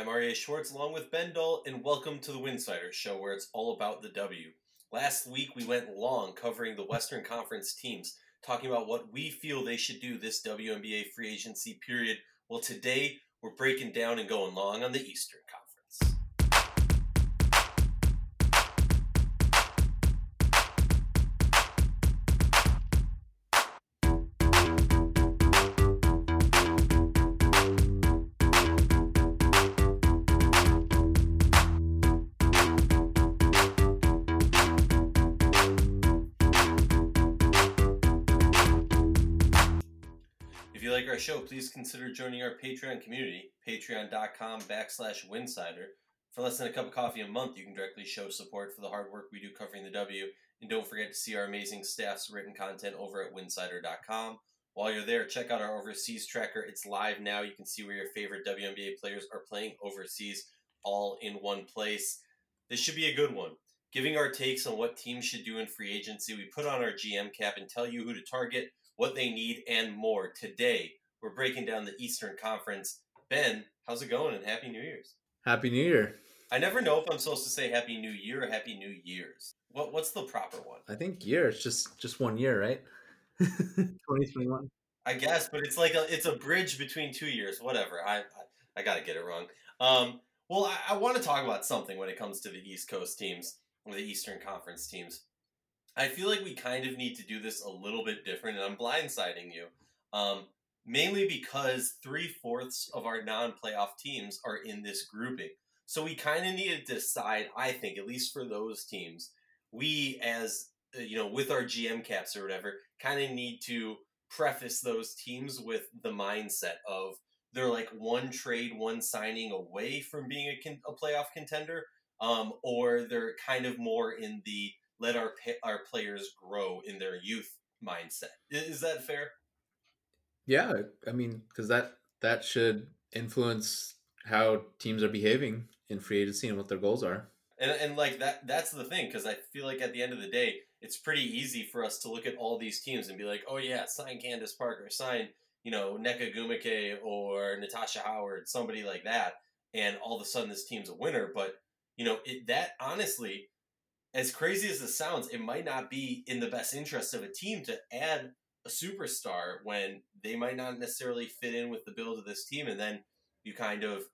I'm Arya Schwartz along with Ben Dull, and welcome to the Winsiders Show where it's all about the W. Last week we went long covering the Western Conference teams, talking about what we feel they should do this WNBA free agency period. Well, today we're breaking down and going long on the Eastern Conference. Show, please consider joining our Patreon community, patreon.com backslash winsidr. For less than a cup of coffee a month, you can directly show support for the hard work we do covering the W. And don't forget to see our amazing staff's written content over at winsidr.com. While you're there, check out our overseas tracker. It's live now. You can see where your favorite WNBA players are playing overseas all in one place. This should be a good one. Giving our takes on what teams should do in free agency, we put on our GM cap and tell you who to target, what they need, and more. Today, we're breaking down the Eastern Conference. Ben, how's it going? And Happy New Year's. Happy New Year. I never know if I'm supposed to say Happy New Year or Happy New Year's. What What's the proper one? I think year. It's just just one year, right? 2021. I guess, but it's like a it's a bridge between two years. Whatever. I I, I gotta get it wrong. Um. Well, I, I want to talk about something when it comes to the East Coast teams or the Eastern Conference teams. I feel like we kind of need to do this a little bit different, and I'm blindsiding you. Um, mainly because three fourths of our non playoff teams are in this grouping. So we kind of need to decide, I think, at least for those teams, we as, uh, you know, with our GM caps or whatever, kind of need to preface those teams with the mindset of they're like one trade, one signing away from being a, con- a playoff contender, um, or they're kind of more in the let our pa- our players grow in their youth mindset. Is that fair? Yeah, I mean, because that that should influence how teams are behaving in free agency and what their goals are. And and like that that's the thing because I feel like at the end of the day, it's pretty easy for us to look at all these teams and be like, oh yeah, sign Candace Parker, sign you know Nneka Ogwumike or Natasha Howard, somebody like that, and all of a sudden this team's a winner. But you know it, that honestly, as crazy as this sounds, it might not be in the best interest of a team to add a superstar when they might not necessarily fit in with the build of this team, and then you kind of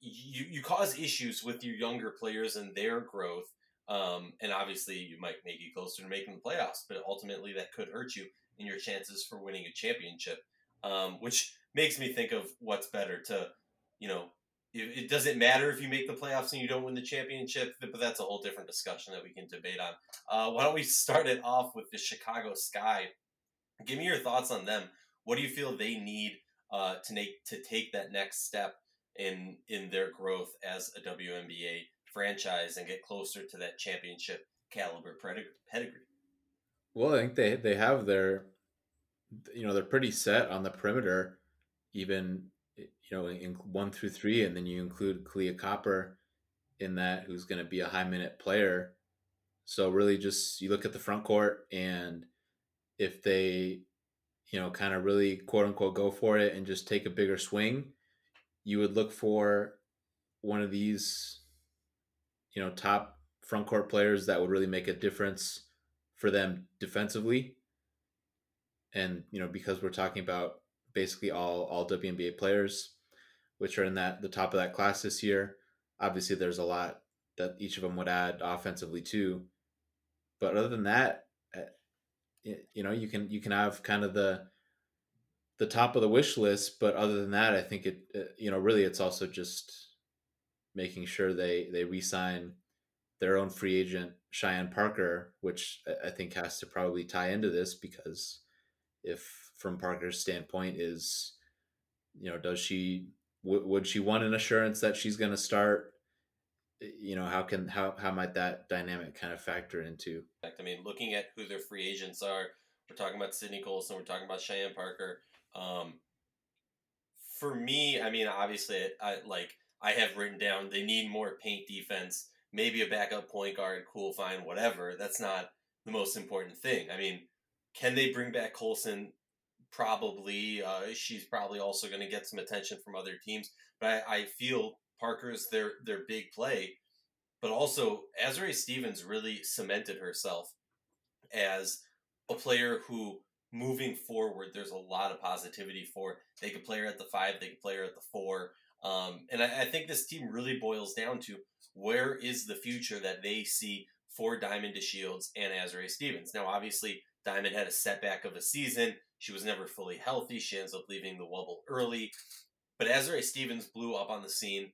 you you cause issues with your younger players and their growth. Um, and obviously, you might make you closer to making the playoffs, but ultimately that could hurt you in your chances for winning a championship. Um, which makes me think of what's better to, you know, it, it doesn't matter if you make the playoffs and you don't win the championship, but that's a whole different discussion that we can debate on. Uh, why don't we start it off with the Chicago Sky? Give me your thoughts on them. What do you feel they need uh, to make to take that next step in in their growth as a WNBA franchise and get closer to that championship caliber pedig- pedigree? Well, I think they they have their, you know, they're pretty set on the perimeter, even you know in one through three, and then you include Kahleah Copper in that, who's going to be a high minute player. So really, just you look at the front court, and if they, you know, kind of really quote unquote go for it and just take a bigger swing, you would look for one of these, you know, top front court players that would really make a difference for them defensively. And you know, because we're talking about basically all all WNBA players, which are in that the top of that class this year. Obviously, there's a lot that each of them would add offensively too. But other than that, you know, you can you can have kind of the the top of the wish list. But other than that, I think it uh, you know really it's also just making sure they they re-sign their own free agent Cheyenne Parker, which I- think has to probably tie into this because if from Parker's standpoint is, you know, does she w- would she want an assurance that she's going to start? You know, how can how how might that dynamic kind of factor into? I mean, looking at who their free agents are, we're talking about Sydney Colson, we're talking about Cheyenne Parker. Um, for me, I mean, obviously, I like I have written down they need more paint defense, maybe a backup point guard, cool, fine, whatever. That's not the most important thing. I mean, can they bring back Colson? Probably. Uh, she's probably also going to get some attention from other teams, but I, I feel Parker's their their big play, but also Azurá Stevens really cemented herself as a player who moving forward there's a lot of positivity for. They could play her at the five, they could play her at the four. Um, and I, I think this team really boils down to where is the future that they see for Diamond DeShields and Azurá Stevens. Now, obviously, Diamond had a setback of a season. She was never fully healthy. She ends up leaving the Wubble early. But Azurá Stevens blew up on the scene,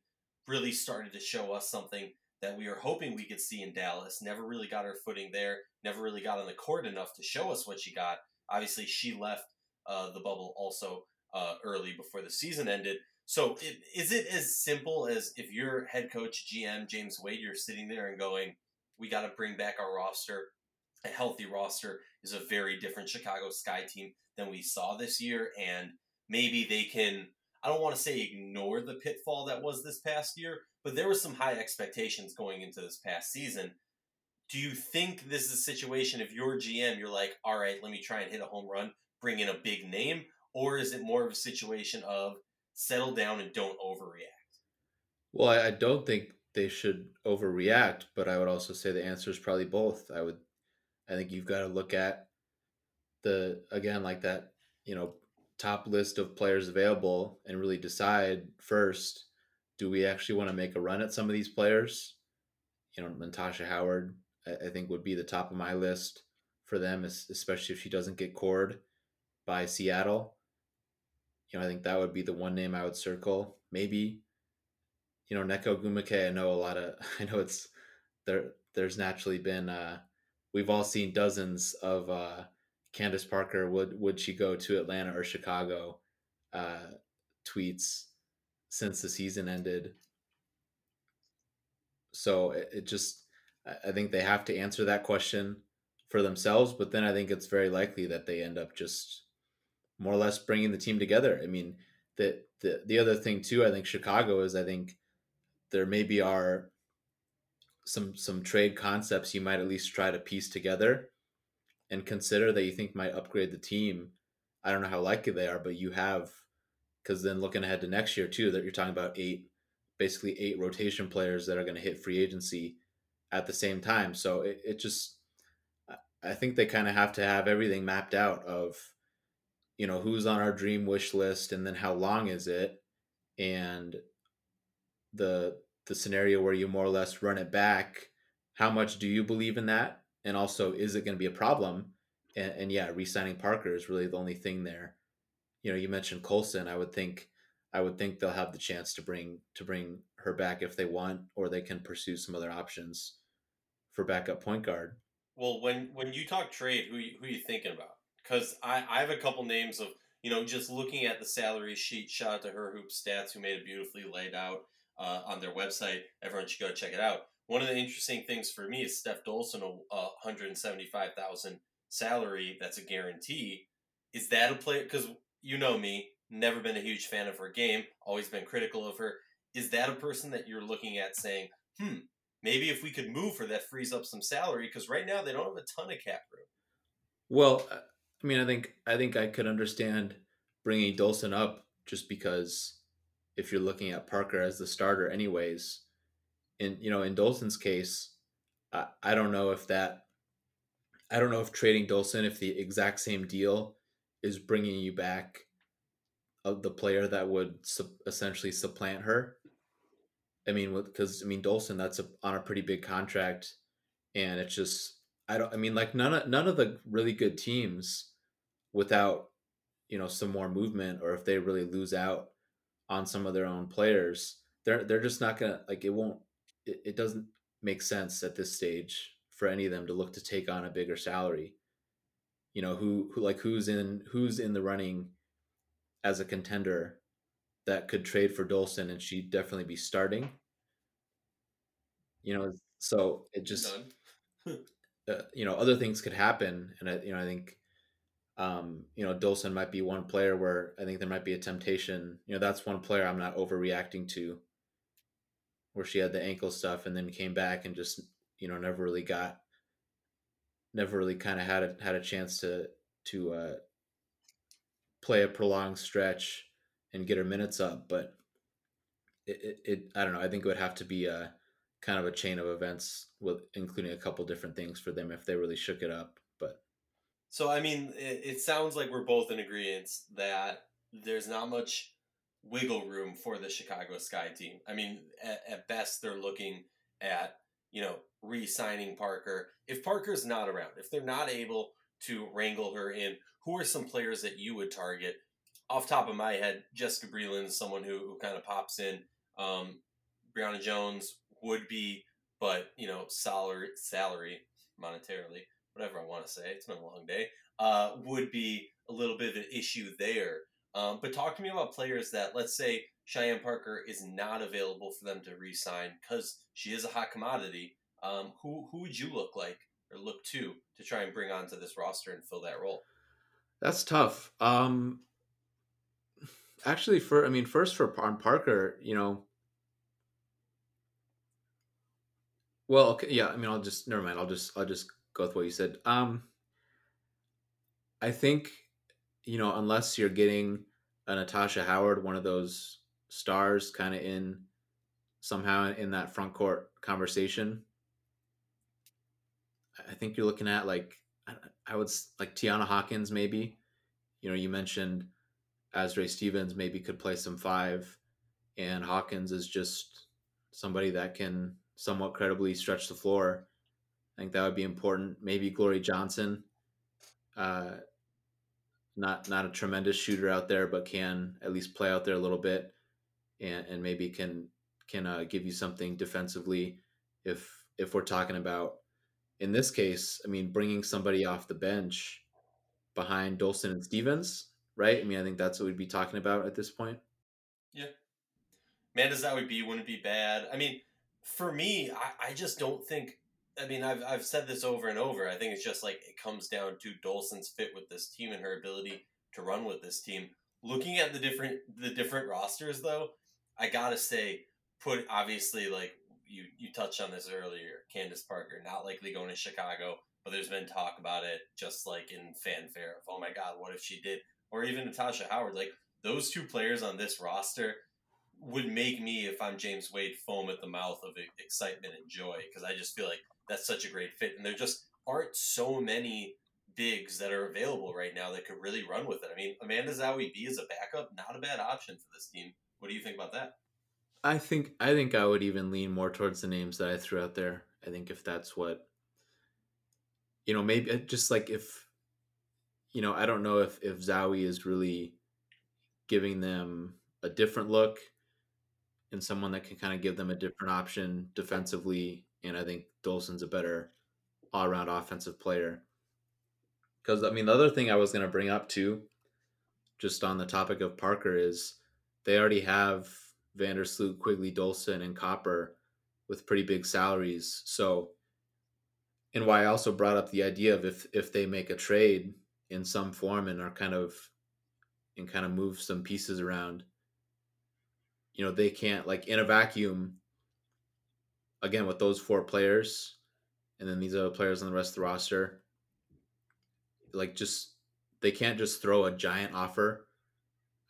really started to show us something that we were hoping we could see in Dallas. Never really got her footing there, never really got on the court enough to show us what she got. Obviously, she left uh, the bubble also uh, early before the season ended. So, it, is it as simple as if you're head coach, GM, James Wade, you're sitting there and going, we got to bring back our roster? A healthy roster is a very different Chicago Sky team than we saw this year. And maybe they can, I don't want to say ignore the pitfall that was this past year, but there were some high expectations going into this past season. Do you think this is a situation if you're GM, you're like, all right, let me try and hit a home run, bring in a big name? Or is it more of a situation of settle down and don't overreact? Well, I, I don't think they should overreact, but I would also say the answer is probably both. I would, I think you've got to look at the again like that, you know, top list of players available and really decide first, do we actually want to make a run at some of these players? You know, Natasha Howard, I, think would be the top of my list for them, especially if she doesn't get cored by Seattle you know, I think that would be the one name I would circle. Maybe, you know, Nneka Ogwumike. I know a lot of. I know it's there. There's naturally been. uh We've all seen dozens of uh Candace Parker. Would would she go to Atlanta or Chicago? Uh, tweets since the season ended. So it, it just. I think they have to answer that question for themselves, but then I think it's very likely that they end up just more or less bringing the team together. I mean, the the the other thing too, I think Chicago is I think there maybe are some some trade concepts you might at least try to piece together and consider that you think might upgrade the team. I don't know how likely they are, but you have because then looking ahead to next year too, that you're talking about eight basically eight rotation players that are going to hit free agency at the same time. So it, it just I think they kind of have to have everything mapped out of you know who's on our dream wish list and then how long is it and the the scenario where you more or less run it back how much do you believe in that and also is it going to be a problem and, and yeah re-signing parker is really the only thing there you know you mentioned colson i would think i would think they'll have the chance to bring to bring her back if they want or they can pursue some other options for backup point guard well when when you talk trade who who are you thinking about because I, I have a couple names of you know just looking at the salary sheet. Shout out to her hoop stats who made it beautifully laid out uh, on their website. Everyone should go check it out. One of the interesting things for me is Steph Dolson, a, a hundred and seventy five thousand salary. That's a guarantee. Is that a player? Because you know me, never been a huge fan of her game. Always been critical of her. Is that a person that you're looking at saying, hmm, maybe if we could move her, that frees up some salary? Because right now they don't have a ton of cap room. Well, I mean, I think I think I could understand bringing Dolson up just because if you're looking at Parker as the starter, anyways, in you know in Dolson's case, I, I don't know if that I don't know if trading Dolson if the exact same deal is bringing you back of the player that would su- essentially supplant her. I mean, because I mean Dolson, that's a, on a pretty big contract, and it's just I don't. I mean, like none of none of the really good teams, without you know some more movement, or if they really lose out on some of their own players, they're they're just not gonna like it. Won't it, it doesn't make sense at this stage for any of them to look to take on a bigger salary. You know who who like who's in who's in the running as a contender that could trade for Dolson and she'd definitely be starting. You know, so it just uh, you know other things could happen, and I, you know I think um, you know Dolson might be one player where I think there might be a temptation. You know that's one player I'm not overreacting to, where she had the ankle stuff and then came back and just you know never really got, never really kind of had a had a chance to to uh, play a prolonged stretch and get her minutes up, but it, it, it, I don't know. I think it would have to be a kind of a chain of events with including a couple different things for them if they really shook it up. But so I mean, it, it sounds like we're both in agreement that there's not much wiggle room for the Chicago Sky team. I mean, at, at best, they're looking at you know re-signing Parker. If Parker's not around, if they're not able to wrangle her in, who are some players that you would target? Off top of my head, Jessica Breland is someone who, who kind of pops in. Um, Brionna Jones would be, but you know, salary, salary monetarily, whatever I want to say. It's been a long day. Uh, would be a little bit of an issue there. Um, but talk to me about players that, let's say, Cheyenne Parker is not available for them to re-sign because she is a hot commodity. Um, who who would you look like or look to to try and bring onto this roster and fill that role? That's tough. Um, actually, for I mean, first for on Parker, you know. Well, okay, yeah. I mean, I'll just never mind. I'll just I'll just go with what you said. Um, I think you know, unless you're getting a Natasha Howard, one of those stars, kind of in somehow in that front court conversation. I think you're looking at like I would like Tianna Hawkins maybe. You know, you mentioned Azurá Stevens maybe could play some five, and Hawkins is just somebody that can somewhat credibly stretch the floor. I think that would be important. Maybe Glory Johnson, uh, not not a tremendous shooter out there, but can at least play out there a little bit, and and maybe can can uh, give you something defensively. If if we're talking about in this case, I mean, bringing somebody off the bench behind Dolson and Stevens, right? I mean, I think that's what we'd be talking about at this point. Yeah. Man, does that would be wouldn't be bad. I mean, for me, I, I just don't think I mean, I've, I've said this over and over. I think it's just like it comes down to Dolson's fit with this team and her ability to run with this team. Looking at the different the different rosters, though, I gotta say, put obviously like you you touched on this earlier, Candace Parker not likely going to Chicago, but there's been talk about it just like in fanfare of oh my god, what if she did? Or even Natasha Howard, like those two players on this roster would make me, if I'm James Wade, foam at the mouth of excitement and joy because I just feel like that's such a great fit. And there just aren't so many bigs that are available right now that could really run with it. I mean, Amanda Zahui B as a backup, not a bad option for this team. What do you think about that? I think I think I would even lean more towards the names that I threw out there. I think if that's what you know, maybe uh, just like if you know, I don't know if if Zahui is really giving them a different look and someone that can kind of give them a different option defensively and I think Dolson's a better all around offensive player. Because I mean, the other thing I was going to bring up too, just on the topic of Parker, is they already have Vandersloot, Quigley, Dolson, and Copper with pretty big salaries. So, and why I also brought up the idea of if if they make a trade in some form and are kind of and kind of move some pieces around, you know, they can't like in a vacuum again with those four players, and then these other players on the rest of the roster, like just they can't just throw a giant offer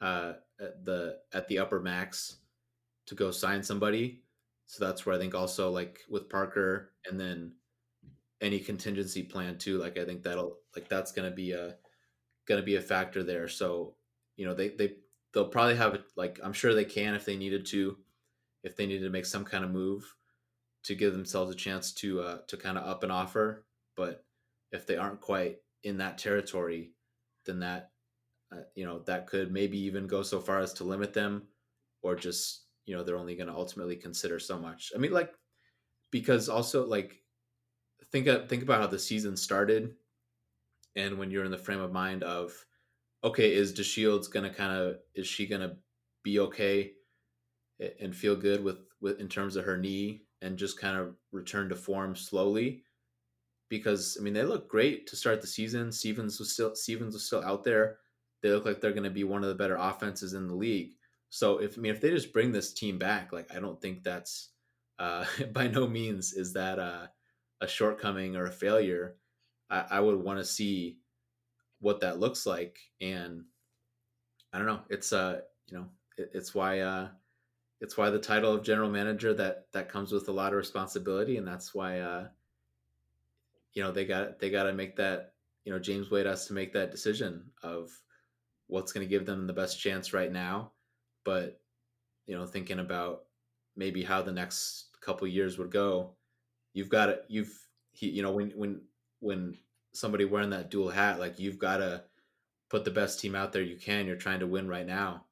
uh, at the at the upper max to go sign somebody. So that's where I think also like with Parker and then any contingency plan too. Like I think that'll like that's gonna be a gonna be a factor there. So you know they they they'll probably have like I'm sure they can if they needed to, if they needed to make some kind of move to give themselves a chance to uh, to kind of up an offer. But if they aren't quite in that territory, then that uh, you know that could maybe even go so far as to limit them, or just you know they're only going to ultimately consider so much. I mean, like because also like think of, think about how the season started, and when you're in the frame of mind of okay, is DeShields going to kind of is she going to be okay and feel good with with in terms of her knee and just kind of return to form slowly because I mean they look great to start the season. Stevens was still Stevens was still out there. They look like they're going to be one of the better offenses in the league. So if I mean if they just bring this team back, like I don't think that's uh, by no means is that a shortcoming or a failure. I, I would want to see what that looks like, and I don't know. It's uh you know it, it's why uh it's why the title of general manager that that comes with a lot of responsibility, and that's why uh, you know they got they got to make that you know James Wade has to make that decision of what's going to give them the best chance right now, but you know thinking about maybe how the next couple years would go, you've got to you've he, you know when when when somebody wearing that dual hat like you've got to put the best team out there you can. You're trying to win right now,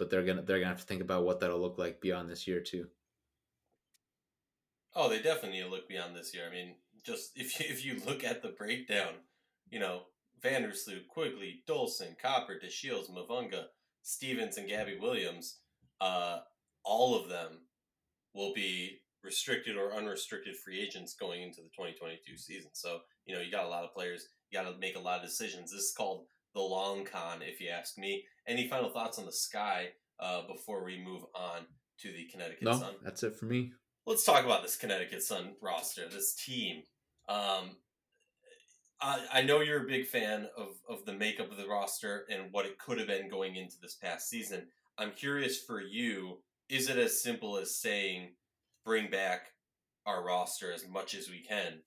but they're gonna they're gonna have to think about what that'll look like beyond this year too. Oh, they definitely look beyond this year. I mean, just if you, if you look at the breakdown, you know, Vandersloot, Quigley, Dolson, Copper, DeShields, Mavunga, Stevens, and Gabby Williams, uh, all of them will be restricted or unrestricted free agents going into the 2022 season. So, you know, you got a lot of players, you got to make a lot of decisions. This is called the long con, if you ask me. Any final thoughts on the sky uh, before we move on to the Connecticut no, Sun? That's it for me. Let's talk about this Connecticut Sun roster, this team. Um, I, I know you're a big fan of, of the makeup of the roster and what it could have been going into this past season. I'm curious for you, is it as simple as saying, bring back our roster as much as we can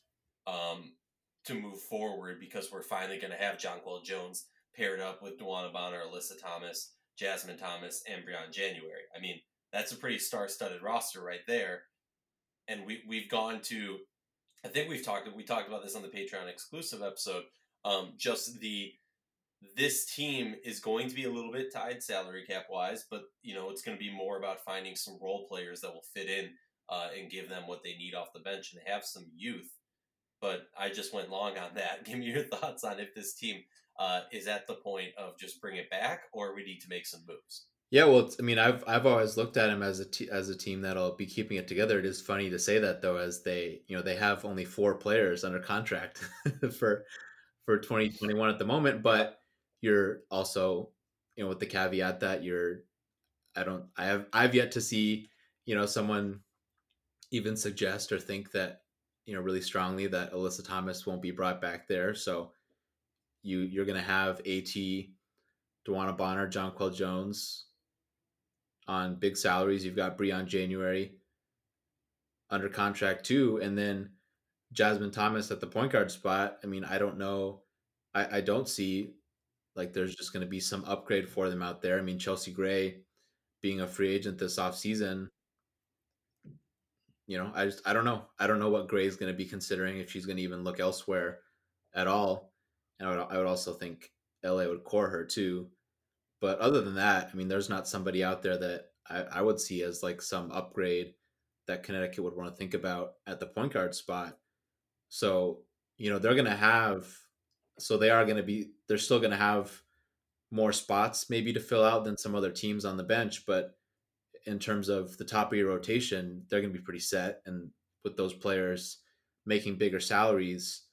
um, to move forward because we're finally going to have Jonquel Jones paired up with DeWanna Bonner, Alyssa Thomas, Jasmine Thomas, and Briann January. I mean, that's a pretty star-studded roster right there. And we we've gone to, I think we've talked we talked about this on the Patreon exclusive episode. Um, just the this team is going to be a little bit tied salary cap wise, but you know it's going to be more about finding some role players that will fit in uh, and give them what they need off the bench and have some youth. But I just went long on that. Give me your thoughts on if this team uh, is at the point of just bring it back, or we need to make some moves. Yeah, well, I mean, I've I've always looked at him as a t- as a team that'll be keeping it together. It is funny to say that though, as they you know they have only four players under contract for for twenty twenty one at the moment, but you're also you know with the caveat that you're I don't I have I've yet to see you know someone even suggest or think that you know really strongly that Alyssa Thomas won't be brought back there. So you you're going to have AT, DeWanna Bonner, Jonquel Jones on big salaries. You've got Briann January under contract too, and then Jasmine Thomas at the point guard spot. I mean, I don't know. I, I don't see like there's just going to be some upgrade for them out there. I mean, Chelsea Gray being a free agent this offseason, you know, I just I don't know. I don't know what Gray is going to be considering if she's going to even look elsewhere at all. And I would, I would also think LA would core her too. But other than that, I mean, there's not somebody out there that I, I would see as like some upgrade that Connecticut would want to think about at the point guard spot. So, you know, they're going to have, so they are going to be, they're still going to have more spots maybe to fill out than some other teams on the bench. But in terms of the top of your rotation, they're going to be pretty set. And with those players making bigger salaries,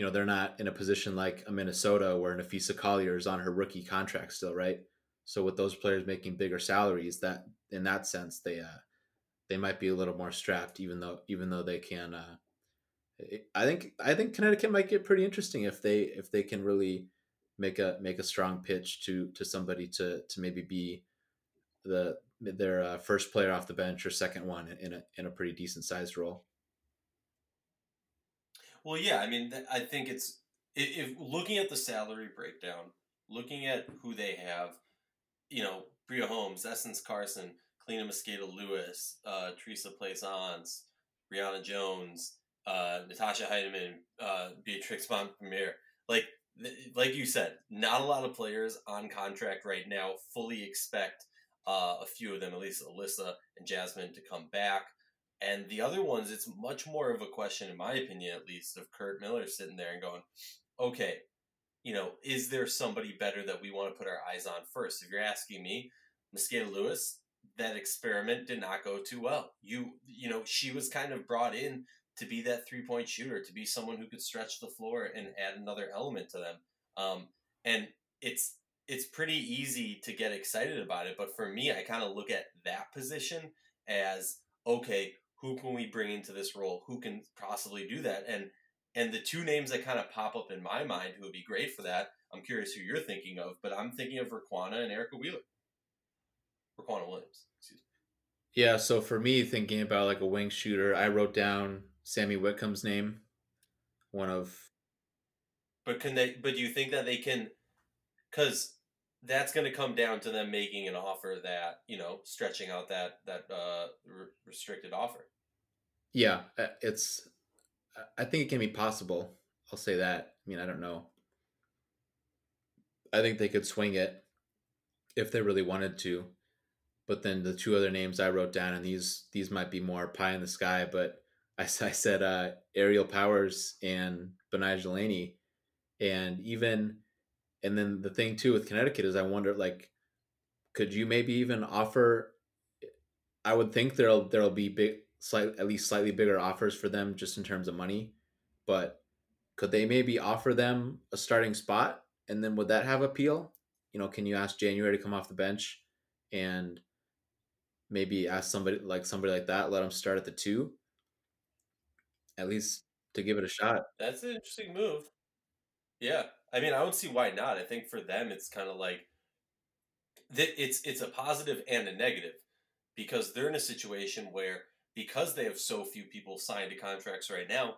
you know, they're not in a position like a Minnesota where Napheesa Collier is on her rookie contract still, right? So with those players making bigger salaries, that in that sense, they uh, they might be a little more strapped, even though even though they can. Uh, I think I think Connecticut might get pretty interesting if they if they can really make a make a strong pitch to to somebody to to maybe be the their uh, first player off the bench or second one in a in a pretty decent sized role. Well, yeah, I mean, I think it's if, looking at the salary breakdown, looking at who they have, you know, Bria Holmes, Essence Carson, Kaleena Mosqueda Lewis, uh, Teresa Plaisance, Brionna Jones, uh, Natisha Hiedeman, uh, Beatrice Mompremier. Like, like you said, not a lot of players on contract right now. Fully expect uh, a few of them, at least Alyssa and Jasmine, to come back. And the other ones, it's much more of a question, in my opinion at least, of Curt Miller sitting there and going, okay, you know, is there somebody better that we want to put our eyes on first? If you're asking me, Mosqueda Lewis, that experiment did not go too well. You, you know, she was kind of brought in to be that three point shooter, to be someone who could stretch the floor and add another element to them. Um, and it's it's pretty easy to get excited about it, but for me, I kind of look at that position as okay, who can we bring into this role? Who can possibly do that? And and the two names that kind of pop up in my mind who would be great for that, I'm curious who you're thinking of, but I'm thinking of Riquna and Erica Wheeler. Riquna Williams, excuse me. Yeah, so for me, thinking about like a wing shooter, I wrote down Sami Whitcomb's name. One of. But can they? But do you think that they can? Because that's going to come down to them making an offer that you know stretching out that that uh, re- restricted offer. Yeah, uh, it's. I think it can be possible. I'll say that. I mean, I don't know. I think they could swing it if they really wanted to. But then the two other names I wrote down, and these these might be more pie in the sky, but I, I said uh, Aerial Powers and Betnijah Delaney, and even and then the thing too with Connecticut is I wonder like, could you maybe even offer? I would think there'll there'll be big, slight at least slightly bigger offers for them just in terms of money, but could they maybe offer them a starting spot and then would that have appeal? You know, can you ask January to come off the bench and maybe ask somebody like somebody like that, let them start at the two, at least to give it a shot. That's an interesting move. Yeah, I mean, I don't see why not. I think for them, it's kind of like it's it's a positive and a negative because they're in a situation where because they have so few people signed to contracts right now,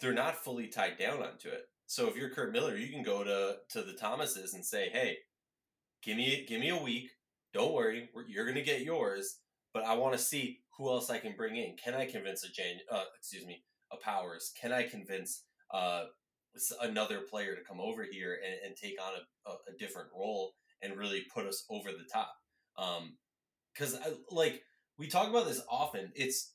they're not fully tied down onto it. So if you're Curt Miller, you can go to to the Thomases and say, "Hey, give me give me a week. Don't worry, you're going to get yours, but I want to see who else I can bring in. Can I convince a Jan? Uh, excuse me, a Powers? Can I convince uh, another player to come over here and, and take on a, a, different role and really put us over the top? Because um, like we talk about this often, it's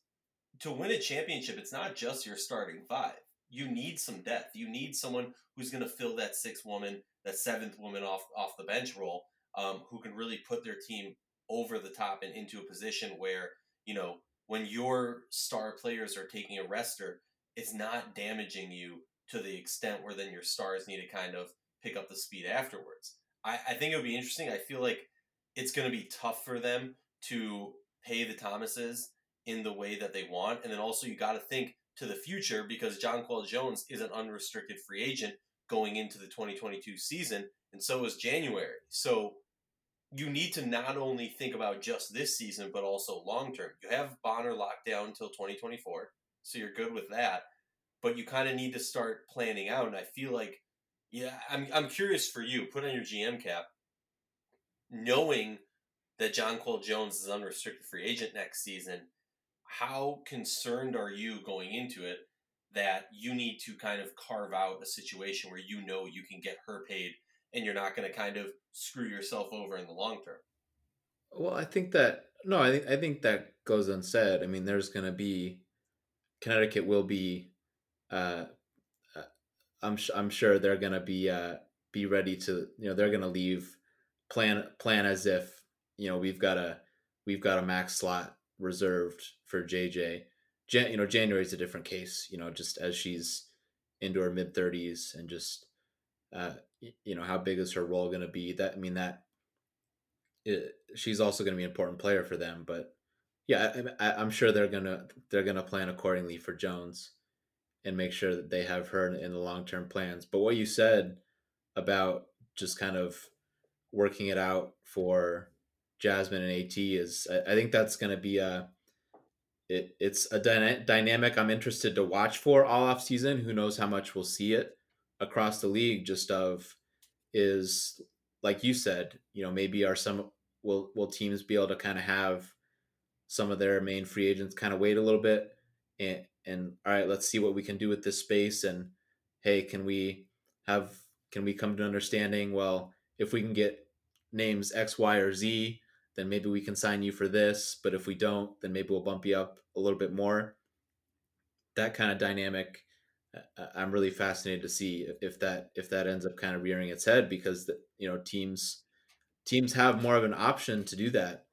to win a championship. It's not just your starting five. You need some depth. You need someone who's going to fill that sixth woman, that seventh woman off off the bench role um, who can really put their team over the top and into a position where you know when your star players are taking a rester, it's not damaging you to the extent where then your stars need to kind of pick up the speed afterwards. I, I think it would be interesting. I feel like it's going to be tough for them to pay the Thomases in the way that they want. And then also, you got to think to the future because Jonquel Jones is an unrestricted free agent going into the 2022 season, and so is January. So you need to not only think about just this season, but also long term. You have Bonner locked down until 2024, so you're good with that. But you kind of need to start planning out. And I feel like, yeah, I'm, I'm curious for you, put on your GM cap, knowing that Jonquel Jones is unrestricted free agent next season, how concerned are you going into it that you need to kind of carve out a situation where you know you can get her paid and you're not going to kind of screw yourself over in the long term. Well, I think that no, I think I think that goes unsaid. I mean, there's going to be Connecticut will be. Uh, uh I'm I'm sure they're going to be uh, be ready to you know they're going to leave plan plan as if you know we've got a we've got a max slot reserved for JJ. Jan, you know January is a different case. You know just as she's into her mid 30s and just uh, you know, how big is her role going to be? That I mean that it, she's also going to be an important player for them. But yeah, I, I'm sure they're gonna they're gonna plan accordingly for Jones and make sure that they have her in the long term plans. But what you said about just kind of working it out for Jasmine and AT is I, I think that's going to be a it, it's a dyna- dynamic I'm interested to watch for all off season. Who knows how much we'll see it across the league just of is like you said, you know, maybe are some will will teams be able to kind of have some of their main free agents kind of wait a little bit and and all right, let's see what we can do with this space and hey, can we have can we come to understanding well, if we can get names X, Y, or Z, then maybe we can sign you for this, but if we don't, then maybe we'll bump you up a little bit more. That kind of dynamic uh, uh, I'm really fascinated to see if that if that ends up kind of rearing its head because the, you know teams teams have more of an option to do that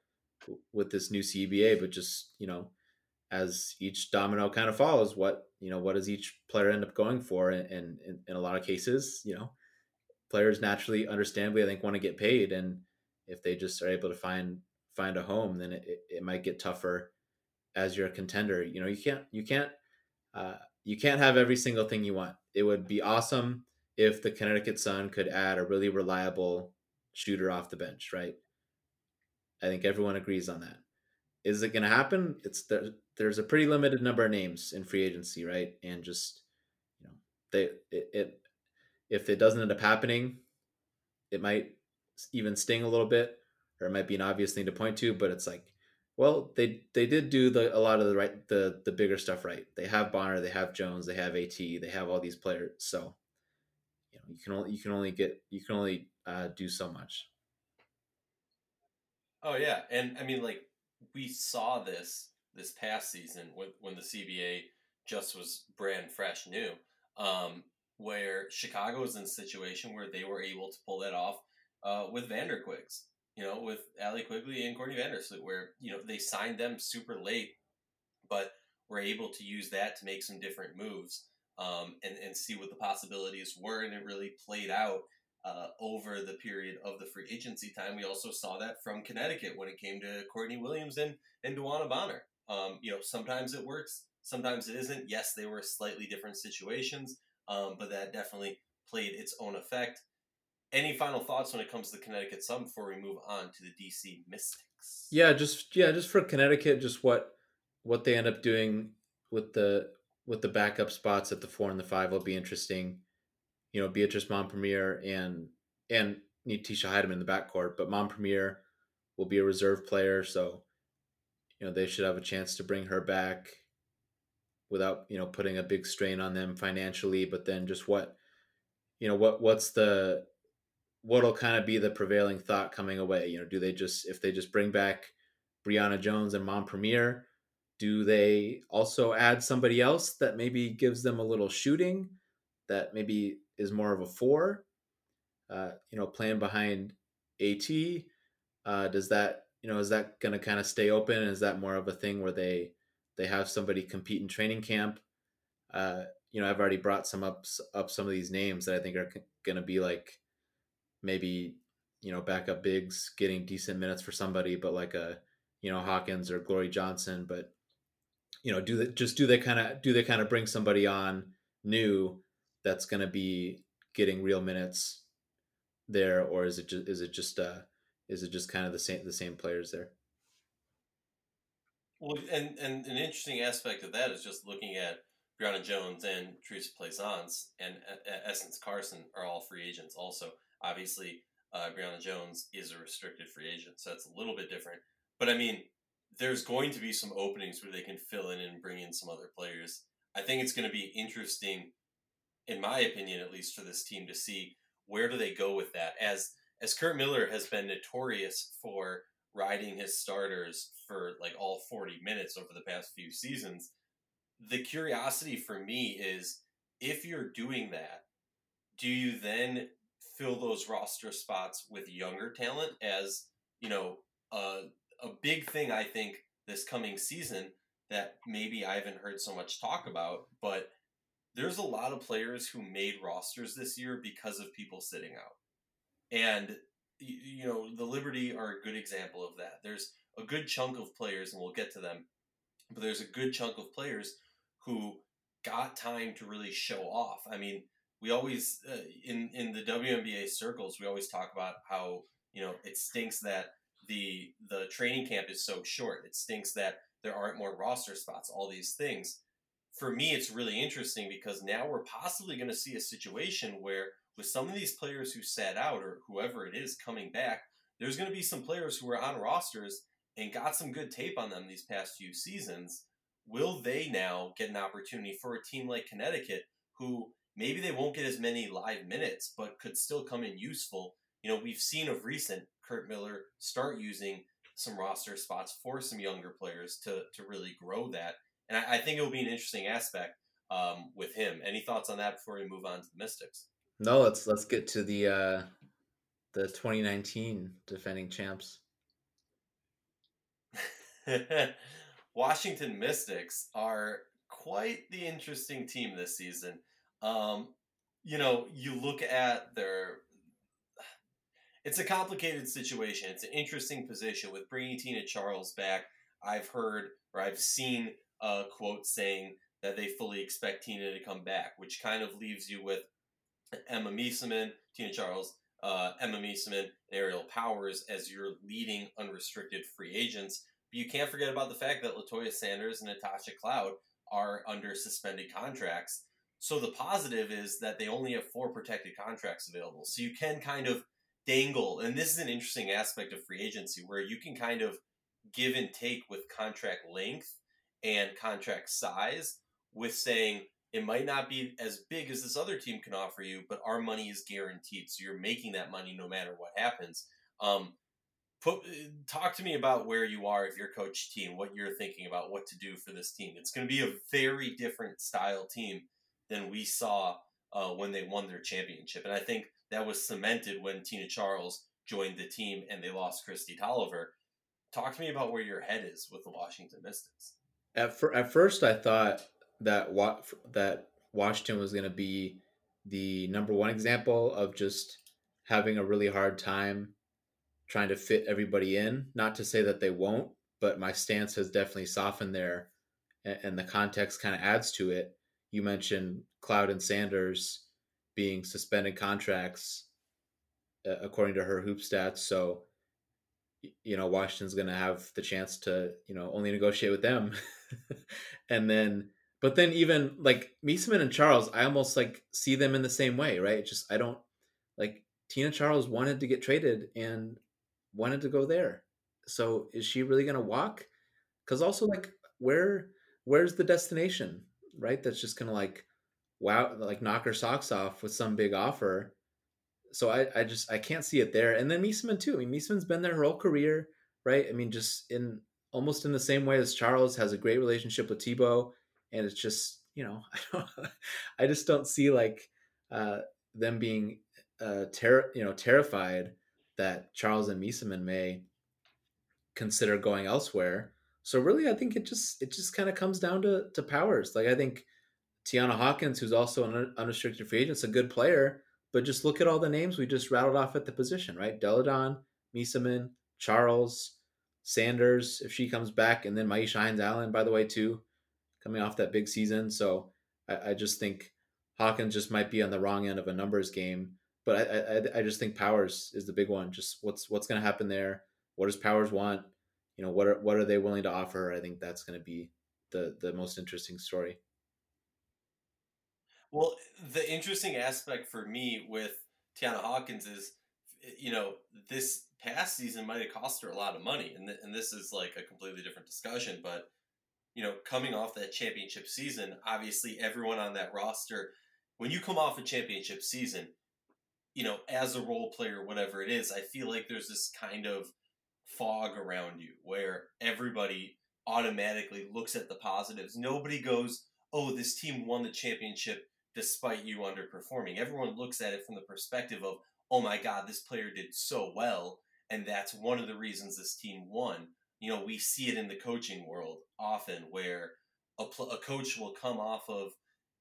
with this new CBA, but just you know as each domino kind of falls, what you know what does each player end up going for? And, and, and in a lot of cases, you know, players naturally, understandably, I think want to get paid, and if they just are able to find find a home, then it, it might get tougher as you're a contender. You know, you can't you can't uh, you can't have every single thing you want. It would be awesome if the Connecticut Sun could add a really reliable shooter off the bench, right? I think everyone agrees on that. is it going to happen? It's there. There's a pretty limited number of names in free agency, right? And just you know, they it, it if it doesn't end up happening, it might even sting a little bit, or it might be an obvious thing to point to. But it's like, well, they they did do the a lot of the right the the bigger stuff right. They have Bonner, they have Jones, they have AT, they have all these players. So you know, you can only you can only get you can only uh, do so much. Oh yeah, and I mean like we saw this this past season when when the CBA just was brand fresh new, um, where Chicago was in a situation where they were able to pull that off uh, with Vanderquigs, you know, with Allie Quigley and Courtney Vandersloot, where you know they signed them super late, but were able to use that to make some different moves um, and and see what the possibilities were, and it really played out uh, over the period of the free agency time. We also saw that from Connecticut when it came to Courtney Williams and, and DeWanna Bonner. Um, you know, sometimes it works, sometimes it isn't. Yes, they were slightly different situations, um, but that definitely played its own effect. Any final thoughts when it comes to the Connecticut Sun before we move on to the DC Mystics? Yeah, just yeah, just for Connecticut, just what what they end up doing with the with the backup spots at the four and the five will be interesting you know Beatrice Mompremier and and Natisha Hiedeman in the backcourt, but Mompremier will be a reserve player, so you know they should have a chance to bring her back without you know putting a big strain on them financially. But then just what you know what what's the what'll kind of be the prevailing thought coming away? You know, do they just if they just bring back Brionna Jones and Mompremier, do they also add somebody else that maybe gives them a little shooting that maybe is more of a four. Uh, you know, playing behind AT. Uh, does that you know is that going to kind of stay open? Is that more of a thing where they they have somebody compete in training camp? Uh, you know, I've already brought some up up some of these names that I think are going to be like maybe you know backup bigs getting decent minutes for somebody, but like a you know Hawkins or Glory Johnson. But you know, do they just do they kind of do they kind of bring somebody on new that's going to be getting real minutes there, or is it just is it just uh is it just kind of the same the same players there? Well, and and an interesting aspect of that is just looking at Brionna Jones and Teresa Plaisance and Essence Carson are all free agents. Also, obviously, uh, Brionna Jones is a restricted free agent, so that's a little bit different. But I mean, there's going to be some openings where they can fill in and bring in some other players. I think it's going to be interesting in my opinion, at least for this team, to see where do they go with that. As as Curt Miller has been notorious for riding his starters for like all 40 minutes over the past few seasons, the curiosity for me is if you're doing that, do you then fill those roster spots with younger talent as, you know, a, a big thing I think this coming season that maybe I haven't heard so much talk about, but there's a lot of players who made rosters this year because of people sitting out. And you know, the Liberty are a good example of that. There's a good chunk of players and we'll get to them, but there's a good chunk of players who got time to really show off. I mean, we always uh, in in the WNBA circles, we always talk about how, you know, it stinks that the the training camp is so short. It stinks that there aren't more roster spots, all these things for me, it's really interesting because now we're possibly going to see a situation where, with some of these players who sat out or whoever it is coming back, there's going to be some players who are on rosters and got some good tape on them these past few seasons. Will they now get an opportunity for a team like Connecticut, who maybe they won't get as many live minutes, but could still come in useful? You know, we've seen of recent Curt Miller start using some roster spots for some younger players to to really grow that and I, I think it will be an interesting aspect um, with him. Any thoughts on that before we move on to the Mystics? No, let's let's get to the uh, the 2019 defending champs. Washington Mystics are quite the interesting team this season. Um, you know, you look at their. It's a complicated situation. It's an interesting position with bringing Tina Charles back. I've heard or I've seen a quote saying that they fully expect Tina to come back, which kind of leaves you with Emma Meesseman, Tina Charles, uh, Emma Meesseman, and Aerial Powers as your leading unrestricted free agents. But you can't forget about the fact that Latoya Sanders and Natasha Cloud are under suspended contracts. So the positive is that they only have four protected contracts available. So you can kind of dangle, and this is an interesting aspect of free agency where you can kind of give and take with contract length and contract size with saying it might not be as big as this other team can offer you, but our money is guaranteed. So you're making that money no matter what happens. Um, put talk to me about where you are if your coach team, what you're thinking about what to do for this team. It's going to be a very different style team than we saw uh, when they won their championship, and I think that was cemented when Tina Charles joined the team and they lost Kristi Toliver. Talk to me about where your head is with the Washington Mystics. At, at first, I thought that wa- that Washington was going to be the number one example of just having a really hard time trying to fit everybody in. Not to say that they won't, but my stance has definitely softened there, and, and the context kind of adds to it. You mentioned Cloud and Sanders being suspended contracts, uh, according to her hoop stats. So, you know, Washington's going to have the chance to, you know, only negotiate with them, and then but then even like Meesseman and Charles, I almost like see them in the same way, right? Just I don't like Tina Charles wanted to get traded and wanted to go there. So is she really gonna walk? Because also like where where's the destination, right? That's just gonna like wow like knock her socks off with some big offer. So I, I just I can't see it there. And then Meesseman too. I mean Meesseman's been there her whole career, right? I mean just in almost in the same way as Charles has a great relationship with Thibault and it's just you know I don't I just don't see like uh, them being uh, ter- you know terrified that Charles and Meesseman may consider going elsewhere. So really, I think it just it just kind of comes down to to powers. Like I think Tianna Hawkins, who's also an unrestricted free agent, is a good player, but just look at all the names we just rattled off at the position, right? Delle Donne, Meesseman, Charles, Sanders, if she comes back, and then Myisha Hines Allen, by the way, too coming off that big season. So I, I just think Hawkins just might be on the wrong end of a numbers game. But I, I, I just think Powers is the big one. Just what's what's going to happen there? What does Powers want? You know, what are what are they willing to offer? I think that's going to be the the most interesting story. Well, the interesting aspect for me with Tianna Hawkins is, eh, you know, this past season might have cost her a lot of money, and th- and this is like a completely different discussion. But you know, coming off that championship season, obviously everyone on that roster, when you come off a championship season, you know, as a role player, whatever it is, I feel like there's this kind of fog around you where everybody automatically looks at the positives. Nobody goes, oh, this team won the championship despite you underperforming. Everyone looks at it from the perspective of, oh my God, this player did so well. And that's one of the reasons this team won you know, we see it in the coaching world often where a, pl- a coach will come off of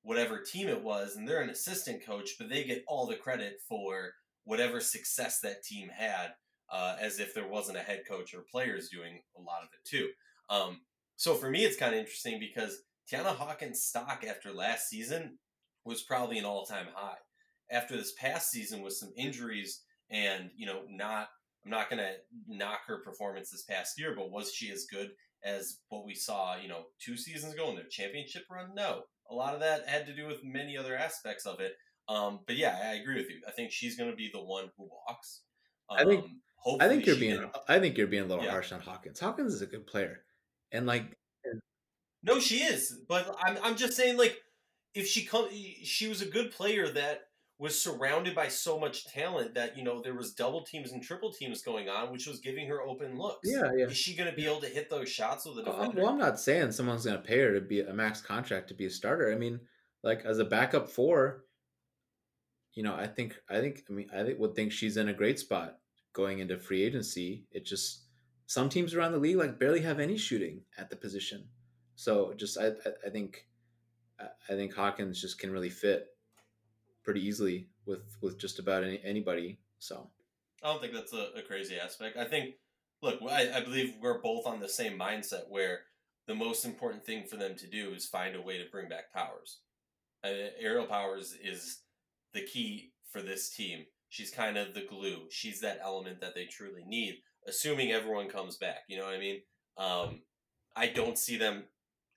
whatever team it was and they're an assistant coach, but they get all the credit for whatever success that team had, uh, as if there wasn't a head coach or players doing a lot of it too. Um, so for me, it's kind of interesting because Tianna Hawkins' stock after last season was probably an all-time high. After this past season with some injuries and you know not I'm not going to knock her performance this past year, but was she as good as what we saw, you know, two seasons ago in their championship run? No. A lot of that had to do with many other aspects of it. Um, but yeah, I agree with you. I think she's going to be the one who walks. Um, I think. Um, I think you're being. I think you're being a little yeah. harsh on Hawkins. Hawkins is a good player, and like. No, she is, but I'm. I'm just saying, like, if she come, she was a good player that was surrounded by so much talent that you know there was double teams and triple teams going on, which was giving her open looks. Yeah, yeah. Is she going to be able to hit those shots with a defender? well, I'm not saying someone's going to pay her to be a max contract to be a starter. I mean, like as a backup four, you know, I think I think I mean I would think she's in a great spot going into free agency. It just some teams around the league like barely have any shooting at the position. So just I I, think I think Hawkins just can really fit pretty easily with with just about any, anybody. So I don't think that's a, a crazy aspect. I think, look, I, I believe we're both on the same mindset where the most important thing for them to do is find a way to bring back Powers. Uh, Aerial Powers is the key for this team. She's kind of the glue. She's that element that they truly need, assuming everyone comes back. You know what I mean? Um, I don't see them.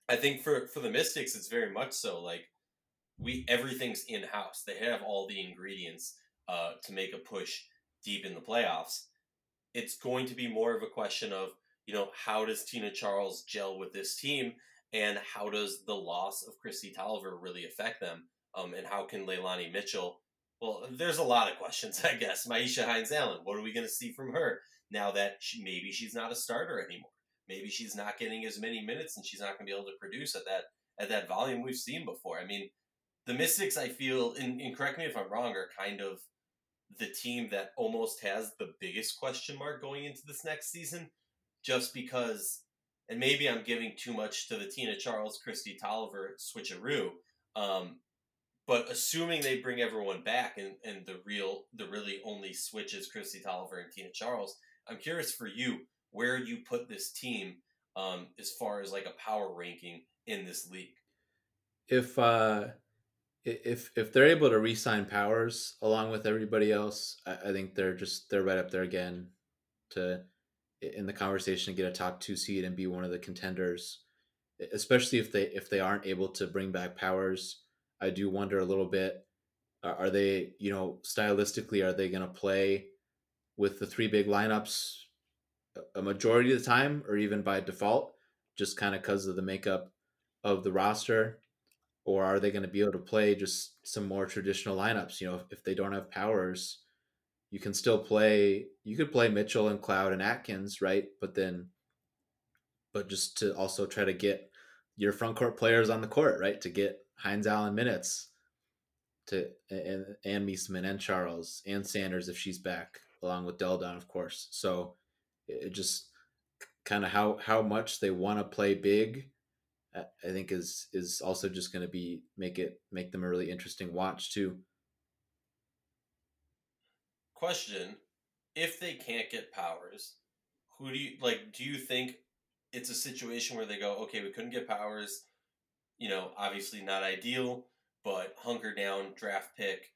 I think for for the Mystics, it's very much so. Like we everything's in house. They have all the ingredients uh, to make a push deep in the playoffs. It's going to be more of a question of you know how does Tina Charles gel with this team, and how does the loss of Kristi Toliver really affect them, um, and how can Leilani Mitchell well, there's a lot of questions, I guess. Myisha Hines Allen, what are we going to see from her now that she, maybe she's not a starter anymore? Maybe she's not getting as many minutes and she's not going to be able to produce at that at that volume we've seen before. I mean, the Mystics, I feel, and, and correct me if I'm wrong, are kind of the team that almost has the biggest question mark going into this next season, just because, and maybe I'm giving too much to the Tina Charles, Kristi Toliver switcheroo. Um, but assuming they bring everyone back and, and the real the really only switch is Kristi Toliver and Tina Charles, I'm curious for you where you put this team um, as far as like a power ranking in this league. If uh, if if they're able to re-sign Powers along with everybody else, I, I think they're just they're right up there again to in the conversation to get a top two seed and be one of the contenders. Especially if they if they aren't able to bring back Powers I do wonder a little bit are they, you know, stylistically, are they going to play with the three big lineups a majority of the time or even by default, just kind of because of the makeup of the roster? Or are they going to be able to play just some more traditional lineups? You know, if, if they don't have powers, you can still play, you could play Mitchell and Cloud and Atkins, right? But then, but just to also try to get your front court players on the court, right? To get Hines Allen minutes to and and Meesseman and Charles and Sanders if she's back, along with Delle Donne, of course. So it just kind of how how much they want to play big, I think is is also just going to be make it make them a really interesting watch too. Question: If they can't get powers, who do you like? Do you think it's a situation where they go, okay, we couldn't get powers you know, obviously not ideal, but hunker down, draft pick,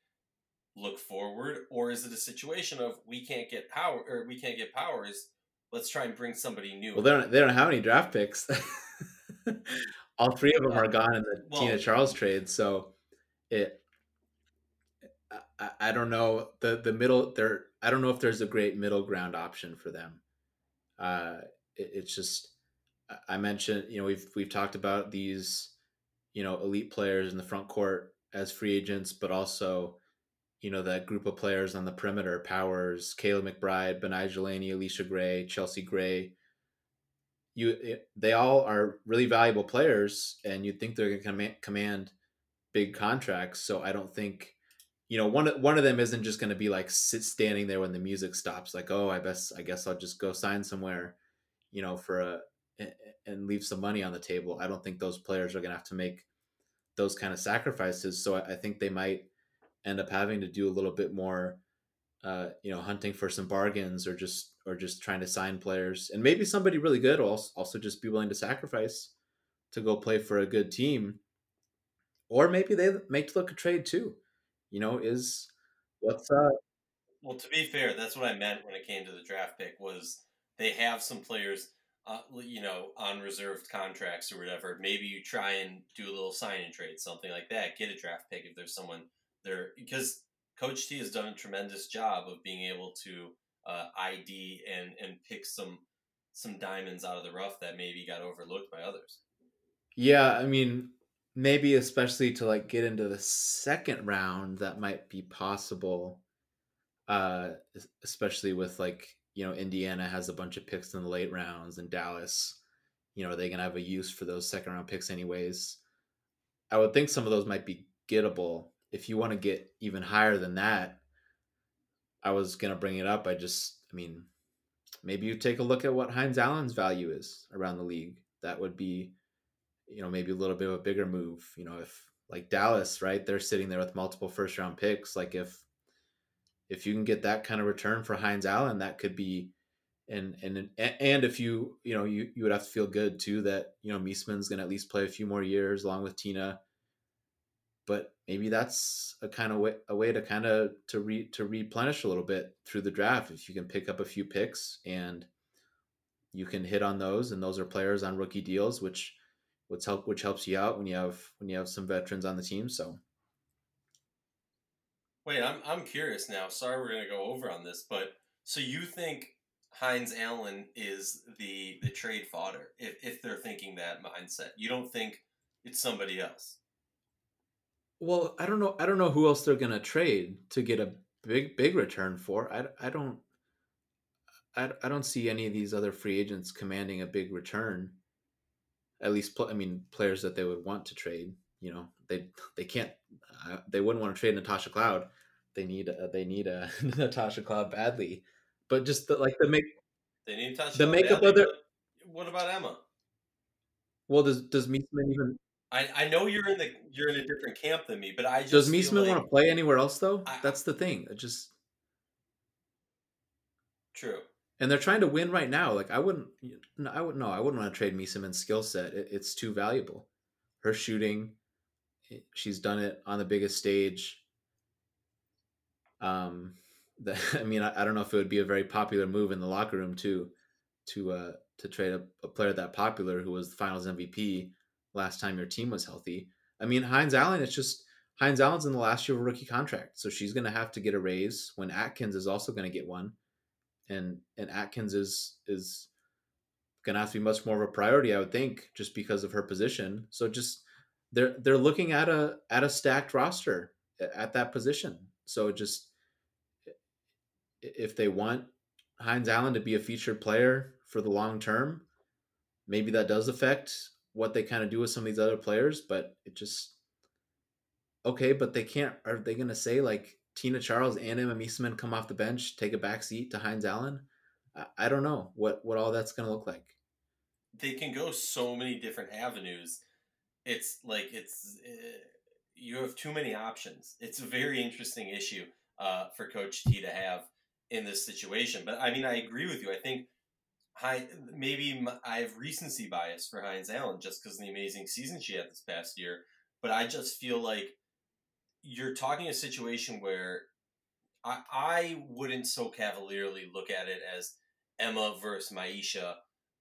look forward, or is it a situation of we can't get power or we can't get powers? Let's try and bring somebody new. Well, they don't. They don't have any draft picks. All three of them are gone in the well, Tina Charles trade, so it. I, I don't know the the middle there. I don't know if there's a great middle ground option for them. Uh, it, it's just I mentioned you know we've we've talked about these you know elite players in the front court as free agents, but also you know that group of players on the perimeter: Powers, Kayla McBride, Betnijah Laney, Allisha Gray, Chelsea Gray. You, they all are really valuable players, and you'd think they're going to command big contracts. So I don't think, you know, one one of them isn't just going to be like sit standing there when the music stops, like, oh, I guess I guess I'll just go sign somewhere, you know, for a and leave some money on the table. I don't think those players are going to have to make those kind of sacrifices. So I, think they might end up having to do a little bit more, uh, you know, hunting for some bargains or just or just trying to sign players. And maybe somebody really good will also just be willing to sacrifice to go play for a good team. Or maybe they make look a trade too. You know, is what's uh well to be fair, that's what I meant when it came to the draft pick was they have some players uh, you know, on reserved contracts or whatever, maybe you try and do a little sign and trade, something like that. Get a draft pick if there's someone there, because Coach T has done a tremendous job of being able to uh, ID and and pick some some diamonds out of the rough that maybe got overlooked by others. Yeah, I mean, maybe especially to like get into the second round, that might be possible. Uh, especially with like you know, Indiana has a bunch of picks in the late rounds, and Dallas, you know, are they going to have a use for those second round picks anyways? I would think some of those might be gettable. If you want to get even higher than that, I was going to bring it up. I just, I mean, maybe you take a look at what Hines Allen's value is around the league. That would be, you know, maybe a little bit of a bigger move. You know, if like Dallas, right? They're sitting there with multiple first round picks. Like if if you can get that kind of return for Hines Allen, that could be and and and if you you know you you would have to feel good too that you know Meesseman's going to at least play a few more years along with Tina. But maybe that's a kind of way a way to kind of to re to replenish a little bit through the draft if you can pick up a few picks and you can hit on those, and those are players on rookie deals, which which help which helps you out when you have when you have some veterans on the team. So wait, I'm I'm curious now. Sorry, we're gonna go over on this, but so you think Hines Allen is the the trade fodder if if they're thinking that mindset? You don't think it's somebody else? Well, I don't know. I don't know who else they're gonna trade to get a big big return for. I, I don't I, I don't see any of these other free agents commanding a big return at least I mean players that they would want to trade. You know, they they can't uh, they wouldn't want to trade Natasha Cloud. They need a, they need a Natasha Cloud badly, but just the, like the make they need Natasha the makeup badly, other. What about Emma? Well, does does Meesseman even? I, I know you're in the you're in a different camp than me, but I just does Meesseman like, want to play anywhere else though? I, That's the thing. It just true and they're trying to win right now. Like I wouldn't, I would no, I wouldn't want to trade Meesseman's skill set. It, it's too valuable. Her shooting, she's done it on the biggest stage. Um, the, I mean, I, I, don't know if it would be a very popular move in the locker room too, to uh to trade a, a player that popular who was the Finals MVP last time your team was healthy. I mean, Hines Allen, it's just Hines Allen's in the last year of a rookie contract, so she's going to have to get a raise when Atkins is also going to get one and and Atkins is is going to have to be much more of a priority, I would think, just because of her position. So just they're they're looking at a at a stacked roster at that position. So just if they want Hines Allen to be a featured player for the long term, maybe that does affect what they kind of do with some of these other players. But it just okay, but they can't. Are they to say like Tina Charles and Emma Meesseman come off the bench, take a back seat to Hines Allen. I, I don't know what what all that's to look like. They can go so many different avenues. It's like it's uh, you have too many options. It's a very interesting issue uh, for Coach T to have in this situation. But I mean, I agree with you. I think Hi, maybe I have recency bias for Hines Allen just because of the amazing season she had this past year. But I just feel like you're talking a situation where I, I wouldn't so cavalierly look at it as Emma versus Myisha.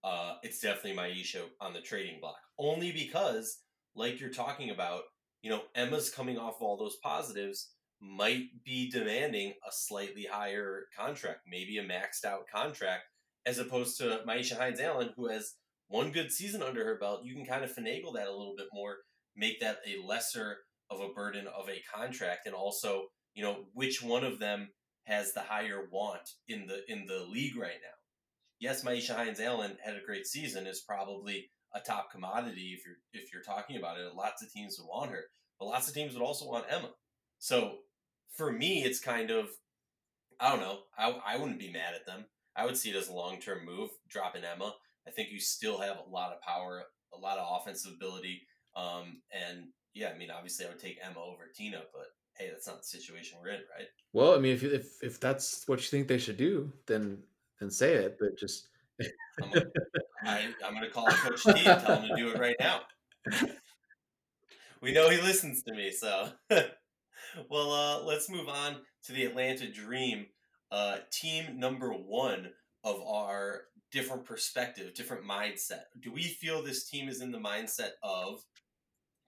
Uh, it's definitely Myisha on the trading block. Only because, like you're talking about, you know, Emma's coming off of all those positives, might be demanding a slightly higher contract, maybe a maxed out contract, as opposed to Myisha Hines Allen, who has one good season under her belt. You can kind of finagle that a little bit more, make that a lesser of a burden of a contract and also you know which one of them has the higher want in the in the league right now yes Myisha Hines Allen had a great season is probably a top commodity if you're if you're talking about it lots of teams would want her but lots of teams would also want Emma so for me it's kind of I don't know I, I wouldn't be mad at them I would see it as a long term move dropping Emma I think you still have a lot of power a lot of offensive ability um, and yeah, I mean, obviously, I would take Emma over Tina, but hey, that's not the situation we're in, right? Well, I mean, if if if that's what you think they should do, then then say it. But just I'm gonna, I'm gonna call Coach T and tell him to do it right now. We know he listens to me, so well, uh, let's move on to the Atlanta Dream, uh, team number one of our different perspective, different mindset. Do we feel this team is in the mindset of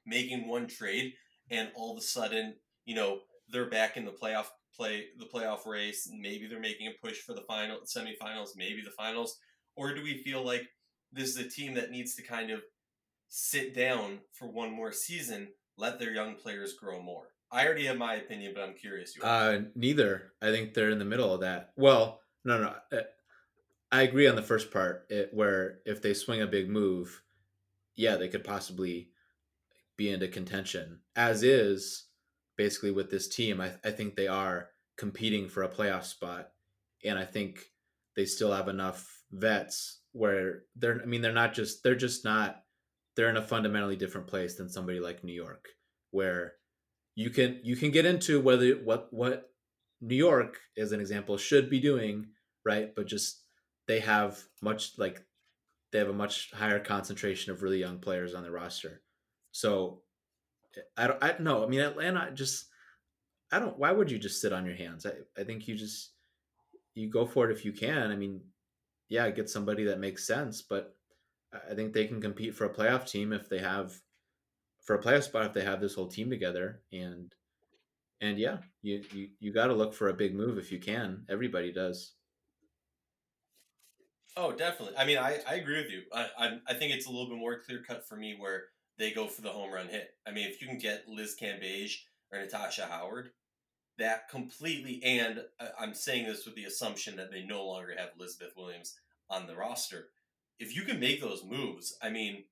making one trade and all of a sudden, you know, they're back in the playoff play the playoff race. Maybe they're making a push for the final semifinals, maybe the finals. Or do we feel like this is a team that needs to kind of sit down for one more season, let their young players grow more? I already have my opinion, but I'm curious. Uh, neither. I think they're in the middle of that. Well, no, no. Uh, I agree on the first part, it, where if they swing a big move, yeah, they could possibly be into contention. As is, basically with this team, I, I think they are competing for a playoff spot, and I think they still have enough vets where they're. I mean, they're not just they're just not. They're in a fundamentally different place than somebody like New York, where you can you can get into whether what what New York, as an example, should be doing right, but just they have much like they have a much higher concentration of really young players on the roster so I don't I no, I mean Atlanta just I don't why would you just sit on your hands? I, I think you just you go for it if you can. I mean, yeah, get somebody that makes sense. But I think they can compete for a playoff team if they have for a playoff spot if they have this whole team together. And and yeah, you you, you got to look for a big move if you can. Everybody does. Oh, definitely. I mean, I, I agree with you. I, I I think it's a little bit more clear cut for me where they go for the home run hit. I mean, if you can get Liz Cambage or Natasha Howard, that completely, and uh, I'm saying this with the assumption that they no longer have Elizabeth Williams on the roster. If you can make those moves, I mean,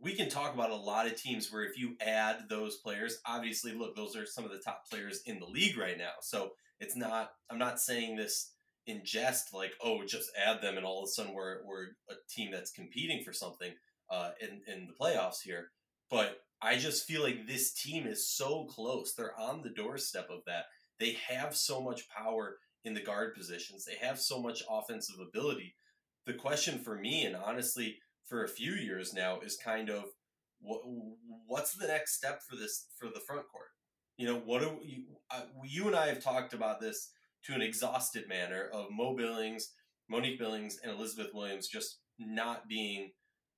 we can talk about a lot of teams where if you add those players, obviously, look, those are some of the top players in the league right now. So it's not, I'm not saying this in jest, like, oh, just add them and all of a sudden we're, we're a team that's competing for something uh, in, in the playoffs here. But I just feel like this team is so close. They're on the doorstep of that. They have so much power in the guard positions. They have so much offensive ability. The question for me, and honestly, for a few years now, is kind of what what's the next step for this for the front court? You know, what do uh, you and I have talked about this to an exhausted manner of Mo Billings, Monique Billings, and Elizabeth Williams just not being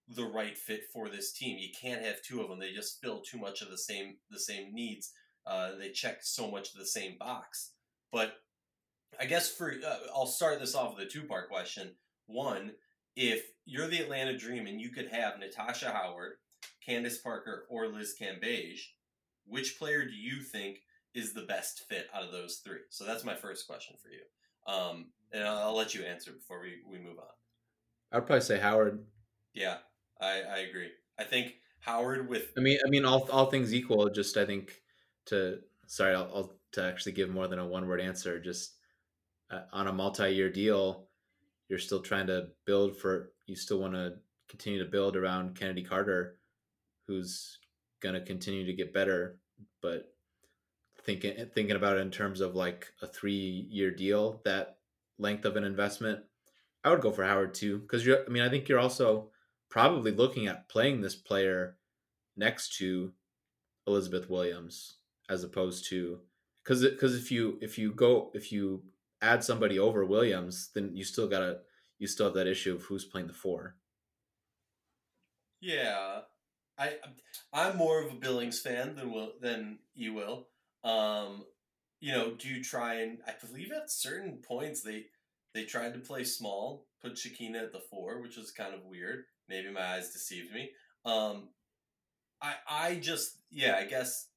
the right fit for this team. You can't have two of them; they just fill too much of the same the same needs. Uh, they check so much of the same box. But I guess for uh, I'll start this off with a two part question. One, if you're the Atlanta Dream and you could have Natasha Howard, Candace Parker, or Liz Cambage, which player do you think is the best fit out of those three? So that's my first question for you. Um, and I'll, I'll, let you answer before we, we move on. I'd probably say Howard. Yeah, I, I agree. I think Howard with. I mean, I mean, all all things equal, just I think to sorry, I'll, I'll to actually give more than a one word answer. Just Uh, on a multi year deal, you're still trying to build for. You still want to continue to build around Kennedy Carter, who's going to continue to get better. But thinking thinking about it in terms of like a three year deal, that length of an investment, I would go for Howard too. Because you're, I mean, I think you're also probably looking at playing this player next to Elizabeth Williams as opposed to because because if you if you go if you add somebody over Williams, then you still gotta you still have that issue of who's playing the four. Yeah, I I'm more of a Billings fan than will than you will. Um, you know, do you try and I believe at certain points they they tried to play small, put Shekinna at the four, which was kind of weird. Maybe my eyes deceived me. Um, I I just yeah, I guess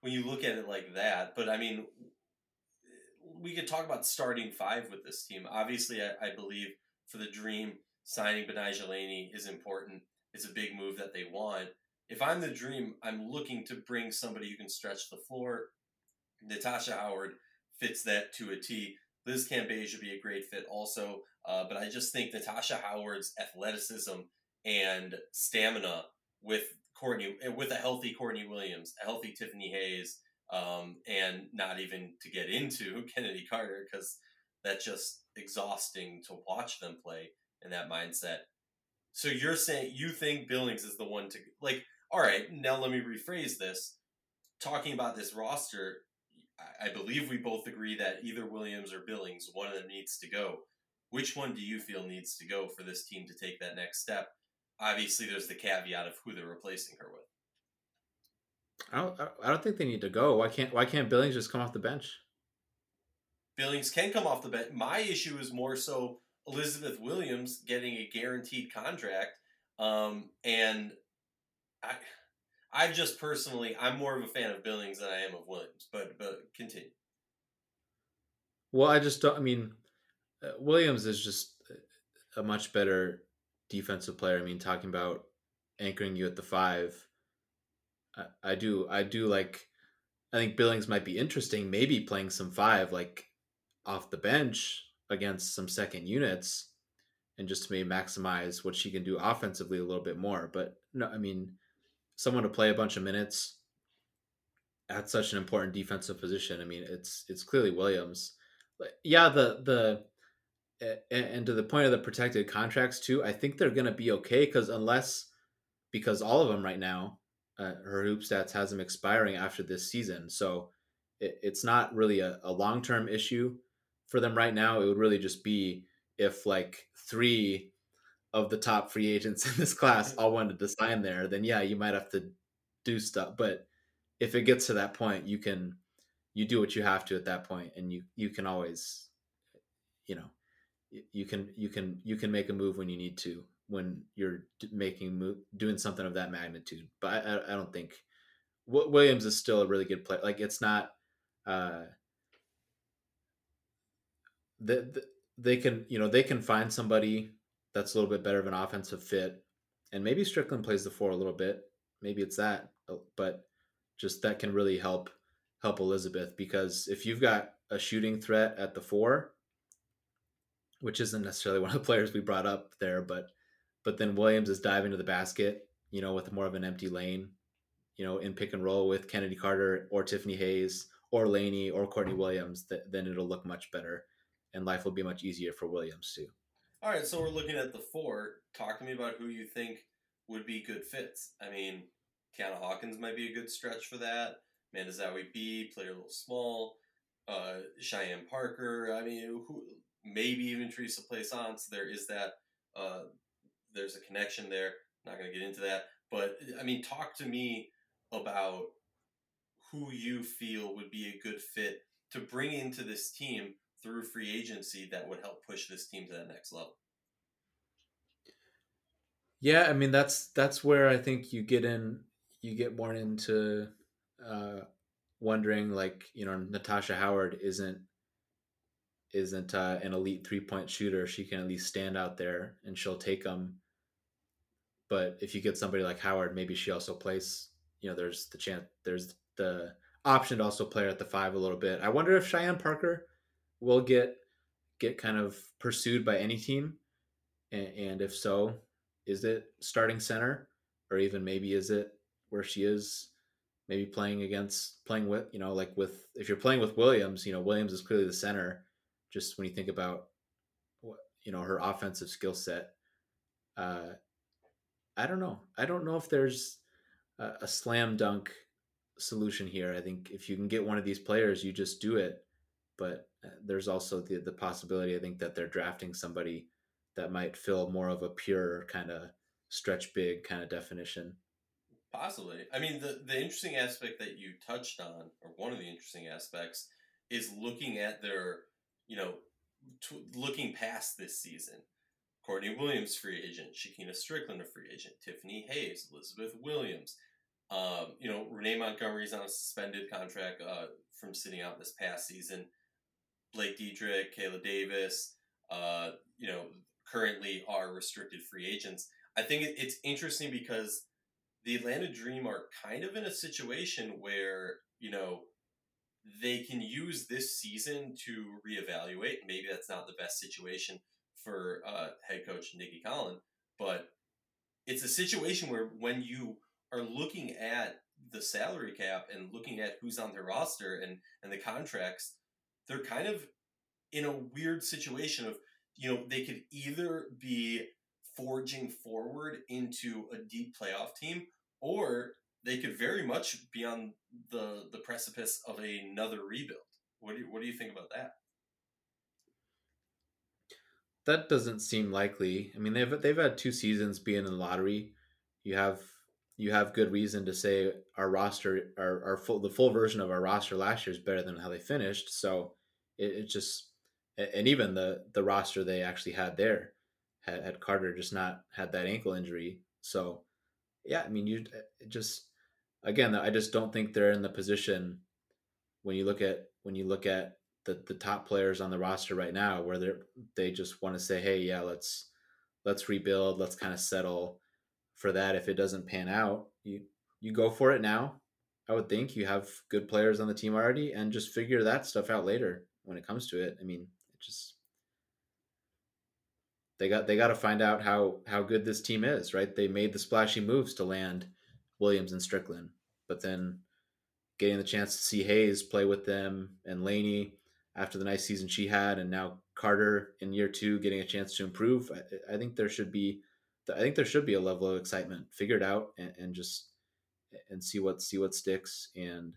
when you look at it like that, but I mean, we could talk about starting five with this team. Obviously, I, I believe for the dream signing Laney is important. It's a big move that they want. If I'm the dream, I'm looking to bring somebody who can stretch the floor. Natasha Howard fits that to a T. Liz Cambage would be a great fit also, uh, but I just think Natasha Howard's athleticism and stamina with Courtney with a healthy Courtney Williams, a healthy Tiffany Hayes, um, and not even to get into Kennedy Carter because that's just exhausting to watch them play in that mindset. So you're saying you think Billings is the one to like? All right, now let me rephrase this. Talking about this roster, I believe we both agree that either Williams or Billings, one of them needs to go. Which one do you feel needs to go for this team to take that next step? obviously there's the caveat of who they're replacing her with. I don't. I don't think they need to go. Why can't Why can't Billings just come off the bench? Billings can come off the bench. My issue is more so Elizabeth Williams getting a guaranteed contract, um, and I, I just personally, I'm more of a fan of Billings than I am of Williams. But but continue. Well, I just don't. I mean, uh, Williams is just a much better defensive player. I mean, talking about anchoring you at the five, I, I do I do like. I think Billings might be interesting. Maybe playing some five like off the bench against some second units, and just to maybe maximize what she can do offensively a little bit more. But no, I mean, someone to play a bunch of minutes at such an important defensive position. I mean, it's it's clearly Williams. Yeah, the the and to the point of the protected contracts too, I think they're going to be okay because unless because all of them right now, uh, her hoop stats has them expiring after this season, so it, it's not really a, a long term issue for them right now. It would really just be if like three of the top free agents in this class all wanted to sign there, then yeah, you might have to do stuff. But if it gets to that point, you can you do what you have to at that point, and you you can always, you know, you can you can you can make a move when you need to when you're making doing something of that magnitude. But I, I don't think Williams is still a really good player. Like it's not. Uh, the, the, they can you know they can find somebody that's a little bit better of an offensive fit, and maybe Stricklen plays the four a little bit. Maybe it's that, but just that can really help help Elizabeth because if you've got a shooting threat at the four, which isn't necessarily one of the players we brought up there, but but then Williams is diving to the basket, you know, with more of an empty lane, you know, in pick and roll with Kennedy Carter or Tiffany Hayes or Laney or Courtney Williams, that, then it'll look much better and life will be much easier for Williams too. All right, so we're looking at the four. Talk to me about who you think would be good fits. I mean, Tianna Hawkins might be a good stretch for that. Amanda Zahui B, played a little small. Uh, Cheyenne Parker. I mean, who, maybe even Theresa Plaisance. There is that. Uh, there's a connection there. not going to get into that, but I mean, talk to me about who you feel would be a good fit to bring into this team through free agency that would help push this team to that next level. Yeah, I mean that's that's where I think you get in you get more into uh wondering like, you know, Natasha Howard isn't isn't uh, an elite three point shooter. She can at least stand out there and she'll take them. But if you get somebody like Howard, maybe she also plays. You know, there's the chance, there's the option to also play her at the five a little bit. I wonder if Cheyenne Parker will get get kind of pursued by any team, and, and if so, is it starting center, or even maybe is it where she is? Maybe playing against playing with you know like with if you're playing with Williams, you know Williams is clearly the center. Just when you think about what you know her offensive skill set, uh, I don't know. I don't know if there's a, a slam dunk solution here. I think if you can get one of these players, you just do it. But uh, there's also the the possibility I think that they're drafting somebody that might fill more of a pure kind of stretch big kind of definition. Possibly. I mean, the the interesting aspect that you touched on, or one of the interesting aspects, is looking at their, you know, t- looking past this season. Courtney Williams, free agent. Shekinna Stricklen, a free agent. Tiffany Hayes, Elizabeth Williams. Um, you know, Renee Montgomery's on a suspended contract uh, from sitting out this past season. Blake Dietrick, Kaela Davis, uh, you know, currently are restricted free agents. I think it's interesting because the Atlanta Dream are kind of in a situation where, you know, they can use this season to reevaluate. Maybe that's not the best situation for uh, head coach Nicki Collen, but it's a situation where when you are looking at the salary cap and looking at who's on their roster and and the contracts, they're kind of in a weird situation of you know they could either be forging forward into a deep playoff team or they could very much be on the the precipice of another rebuild. What do you, what do you think about that? That doesn't seem likely. I mean, they've they've had two seasons being in the lottery. You have you have good reason to say our roster, our, our full, the full version of our roster last year is better than how they finished. So it, it just, and even the the roster they actually had there had, had Carter just not had that ankle injury. So yeah, I mean, you just again, I just don't think they're in the position when you look at when you look at the the top players on the roster right now, where they they just want to say, hey, yeah, let's let's rebuild, let's kind of settle for that. If it doesn't pan out, you you go for it now. I would think you have good players on the team already, and just figure that stuff out later when it comes to it. I mean, it just they got they got to find out how how good this team is, right? They made the splashy moves to land Williams and Stricklen, but then getting the chance to see Hayes play with them and Laney after the nice season she had, and now Carter in year two getting a chance to improve. I, I think there should be, I think there should be a level of excitement. Figure it out and, and just and see what see what sticks. And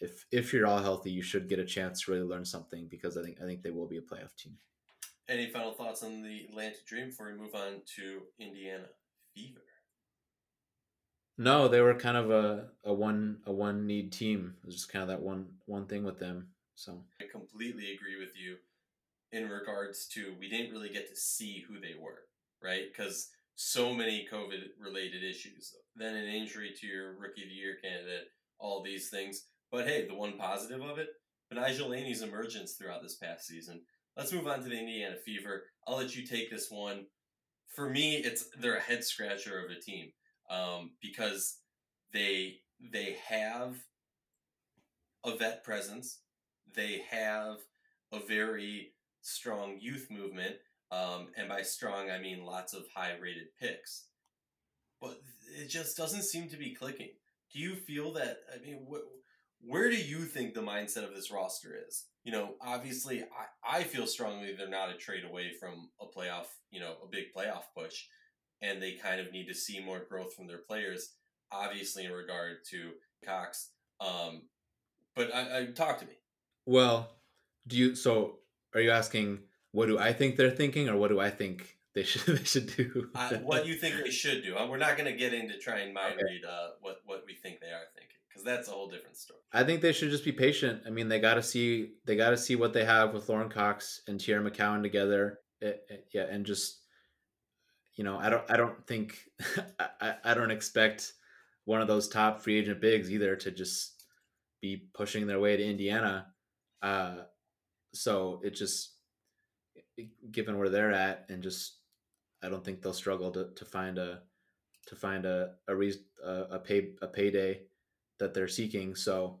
if if you're all healthy, you should get a chance to really learn something because I think I think they will be a playoff team. Any final thoughts on the Atlanta Dream before we move on to Indiana Fever? No, they were kind of a, a one a one need team. It was just kind of that one one thing with them. So I completely agree with you in regards to we didn't really get to see who they were, right? Because so many COVID related issues, then an injury to your rookie of the year candidate, all these things. But hey, the one positive of it, Betnijah Laney's emergence throughout this past season. Let's move on to the Indiana Fever. I'll let you take this one. For me, it's they're a head scratcher of a team um, because they they have a vet presence. They have a very strong youth movement, um, and by strong I mean lots of high rated picks. But it just doesn't seem to be clicking. Do you feel that? I mean, wh- where do you think the mindset of this roster is? You know, obviously, I, I feel strongly they're not a trade away from a playoff, you know, a big playoff push and they kind of need to see more growth from their players. Obviously, in regard to Cox, um, but I, I talk to me. Well, do you? So, are you asking what do I think they're thinking, or what do I think they should they should do? uh, what you think they should do? Uh, we're not going to get into try and mind okay. read uh, what what we think they are thinking because that's a whole different story. I think they should just be patient. I mean, they got to see they got to see what they have with Lauren Cox and Teaira McCowan together. It, it, yeah, and just you know, I don't I don't think I, I don't expect one of those top free agent bigs either to just be pushing their way to Indiana. Uh, so it just given where they're at and just I don't think they'll struggle to, to find a to find a a, reason, a, a pay a payday that they're seeking. So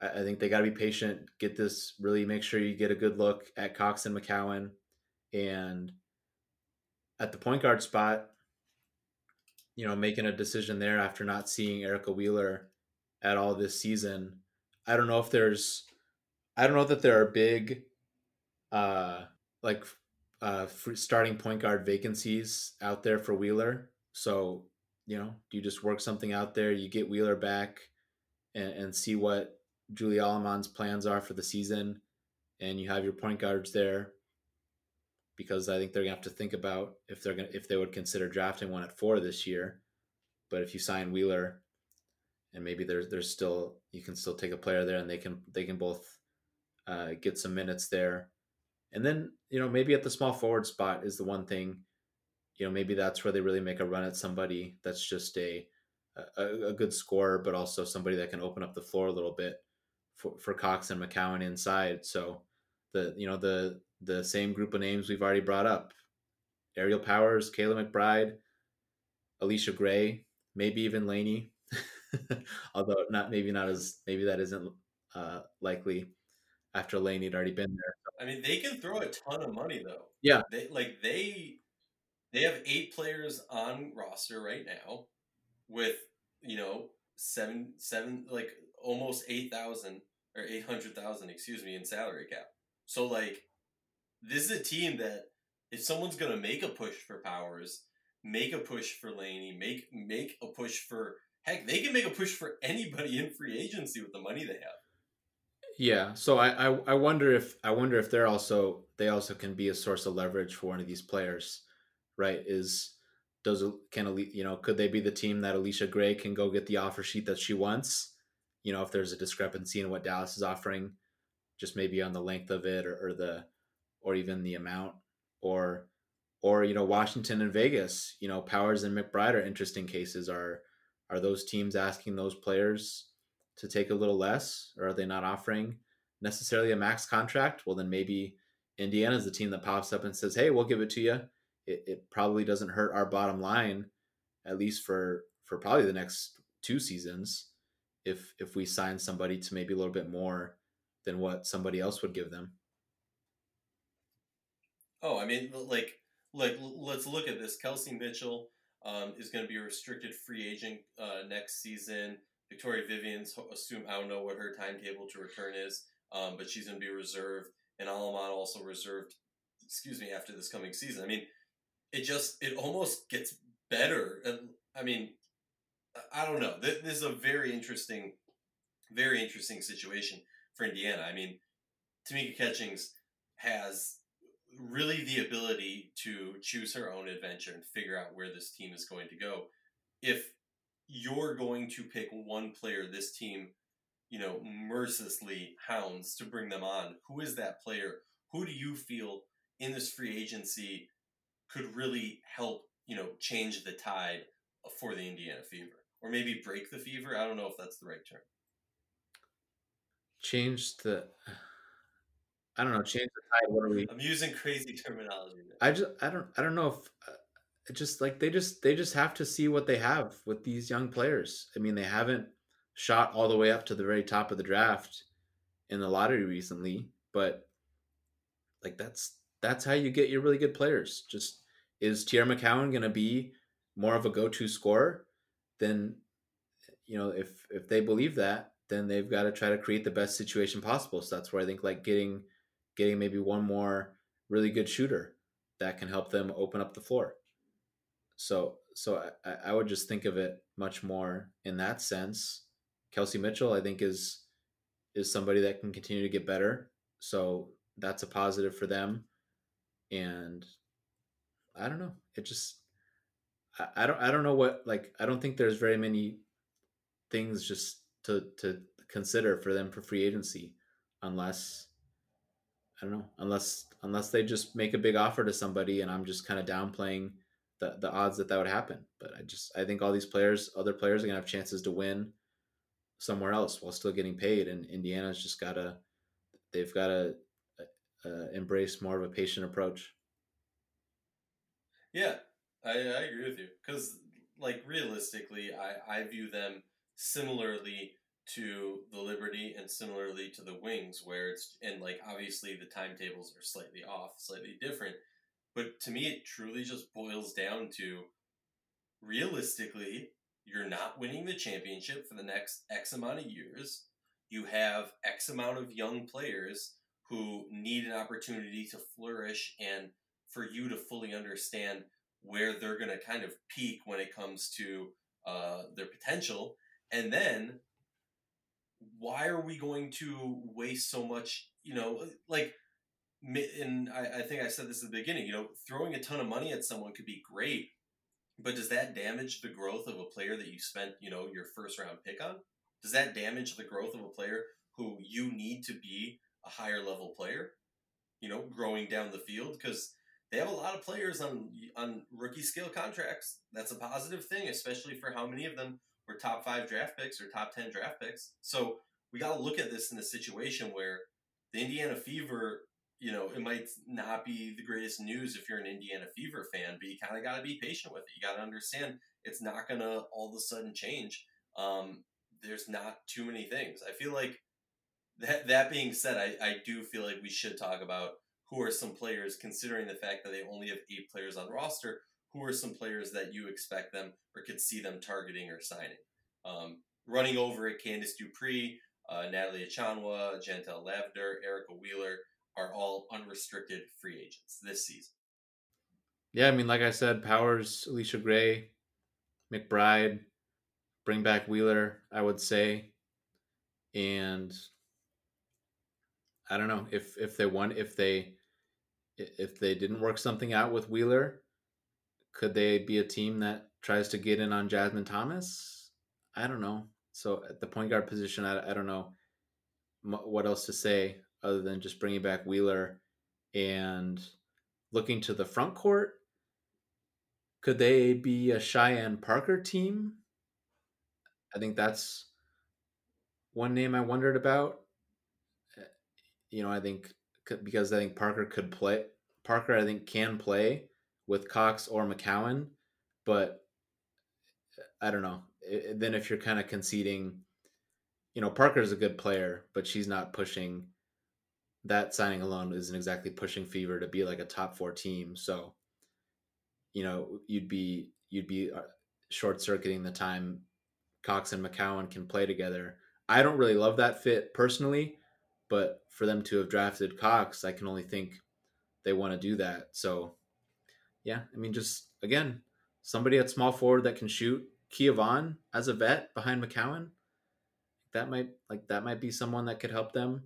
I, I think they got to be patient. Get this really make sure you get a good look at Cox and McCowan, and at the point guard spot, you know, making a decision there after not seeing Erica Wheeler at all this season. I don't know if there's, I don't know that there are big, uh, like, uh, starting point guard vacancies out there for Wheeler. So, you know, you just work something out there? You get Wheeler back and, and see what Julie Allemand's plans are for the season, and you have your point guards there because I think they're gonna have to think about if they're gonna if they would consider drafting one at four this year. But if you sign Wheeler, and maybe there's there's still you can still take a player there, and they can they can both uh, get some minutes there, and then you know maybe at the small forward spot is the one thing. You know maybe that's where they really make a run at somebody that's just a a, a good scorer, but also somebody that can open up the floor a little bit for, for Cox and McCowan inside. So the you know the the same group of names we've already brought up Aerial Powers, Kayla McBride, Allisha Gray, maybe even Laney. Although not maybe not as maybe that isn't uh, likely after Laney had already been there. I mean, they can throw a ton of money though. Yeah, they like they they have eight players on roster right now with you know seven seven like almost eight thousand or eight hundred thousand excuse me in salary cap. So like this is a team that if someone's going to make a push for Powers, make a push for Laney, make make a push for heck, they can make a push for anybody in free agency with the money they have. Yeah, so I, I, I wonder if I wonder if they're also they also can be a source of leverage for one of these players, right? Is does can you know could they be the team that Allisha Gray can go get the offer sheet that she wants? You know, if there's a discrepancy in what Dallas is offering, just maybe on the length of it or, or the or even the amount or or you know Washington and Vegas, you know Powers and McBride are interesting cases. Are are those teams asking those players to take a little less, or are they not offering necessarily a max contract? Well, then maybe Indiana's the team that pops up and says, "Hey, we'll give it to you." It, it probably doesn't hurt our bottom line, at least for for probably the next two seasons, if if we sign somebody to maybe a little bit more than what somebody else would give them. Oh, I mean, like, like let's look at this. Kelsey Mitchell um, is going to be a restricted free agent uh, next season. Victoria Vivians assume I don't know what her timetable to return is, um, but she's going to be reserved, and Allemand also reserved. Excuse me, after this coming season. I mean, it just it almost gets better. I mean, I don't know. This is a very interesting, very interesting situation for Indiana. I mean, Tamika Catchings has really the ability to choose her own adventure and figure out where this team is going to go. If you're going to pick one player this team, you know, mercilessly hounds to bring them on, who is that player? Who do you feel in this free agency could really help, you know, change the tide for the Indiana Fever? Or maybe break the fever? I don't know if that's the right term. Change the I don't know, change the tide. What are we? I'm using crazy terminology. I just I don't I don't know if uh, it just like they just they just have to see what they have with these young players. I mean, they haven't shot all the way up to the very top of the draft in the lottery recently, but like that's that's how you get your really good players. Just is Teaira McCowan going to be more of a go-to scorer? Then you know, if if they believe that, then they've got to try to create the best situation possible. So that's where I think like getting getting maybe one more really good shooter that can help them open up the floor. So so I, I would just think of it much more in that sense. Kelsey Mitchell, I think, is is somebody that can continue to get better. So that's a positive for them. And I don't know. It just I, I don't I don't know what like I don't think there's very many things just to to consider for them for free agency unless I don't know unless unless they just make a big offer to somebody and I'm just kind of downplaying the the odds that that would happen. But I just I think all these players, other players, are gonna have chances to win somewhere else while still getting paid, and Indiana's just gotta they've gotta uh, embrace more of a patient approach. Yeah, I, I agree with you because like realistically, I I view them similarly to the Liberty and similarly to the Wings, where it's and like obviously the timetables are slightly off, slightly different. But to me, it truly just boils down to realistically, you're not winning the championship for the next X amount of years. You have X amount of young players who need an opportunity to flourish and for you to fully understand where they're going to kind of peak when it comes to uh, their potential. And then why are we going to waste so much? You know, like, and I, I think I said this at the beginning. You know, throwing a ton of money at someone could be great, but does that damage the growth of a player that you spent, you know, your first round pick on? Does that damage the growth of a player who you need to be a higher level player? You know, growing down the field because they have a lot of players on on rookie scale contracts. That's a positive thing, especially for how many of them were top five draft picks or top 10 draft picks. So we got to look at this in a situation where the Indiana Fever, you know, it might not be the greatest news if you're an Indiana Fever fan, but you kind of got to be patient with it. You got to understand it's not going to all of a sudden change. Um, there's not too many things. I feel like that, that being said, I, I do feel like we should talk about who are some players, considering the fact that they only have eight players on roster, who are some players that you expect them or could see them targeting or signing? Um, running over at Candice Dupree, uh, Natalie Achonwa, Jantel Lavender, Erica Wheeler are all unrestricted free agents this season. Yeah, I mean, like I said, Powers, Allisha Gray, McBride, bring back Wheeler, I would say. And I don't know if if they won if they if they didn't work something out with Wheeler, could they be a team that tries to get in on Jasmine Thomas? I don't know. So at the point guard position, I, I don't know what else to say other than just bringing back Wheeler and looking to the front court. Could they be a Cheyenne Parker team? I think that's one name I wondered about. Uh, you know, I think because I think Parker could play. Parker, I think, can play with Cox or McCowan, but uh, I don't know. Then if you're kind of conceding, you know, Parker's a good player, but she's not pushing. That signing alone isn't exactly pushing Fever to be like a top four team. So, you know, you'd be you'd be uh, short circuiting the time Cox and McCowan can play together. I don't really love that fit personally, but for them to have drafted Cox, I can only think they want to do that. So yeah, I mean, just again, somebody at small forward that can shoot. Kia Vaughn as a vet behind McCowan, that might like that might be someone that could help them.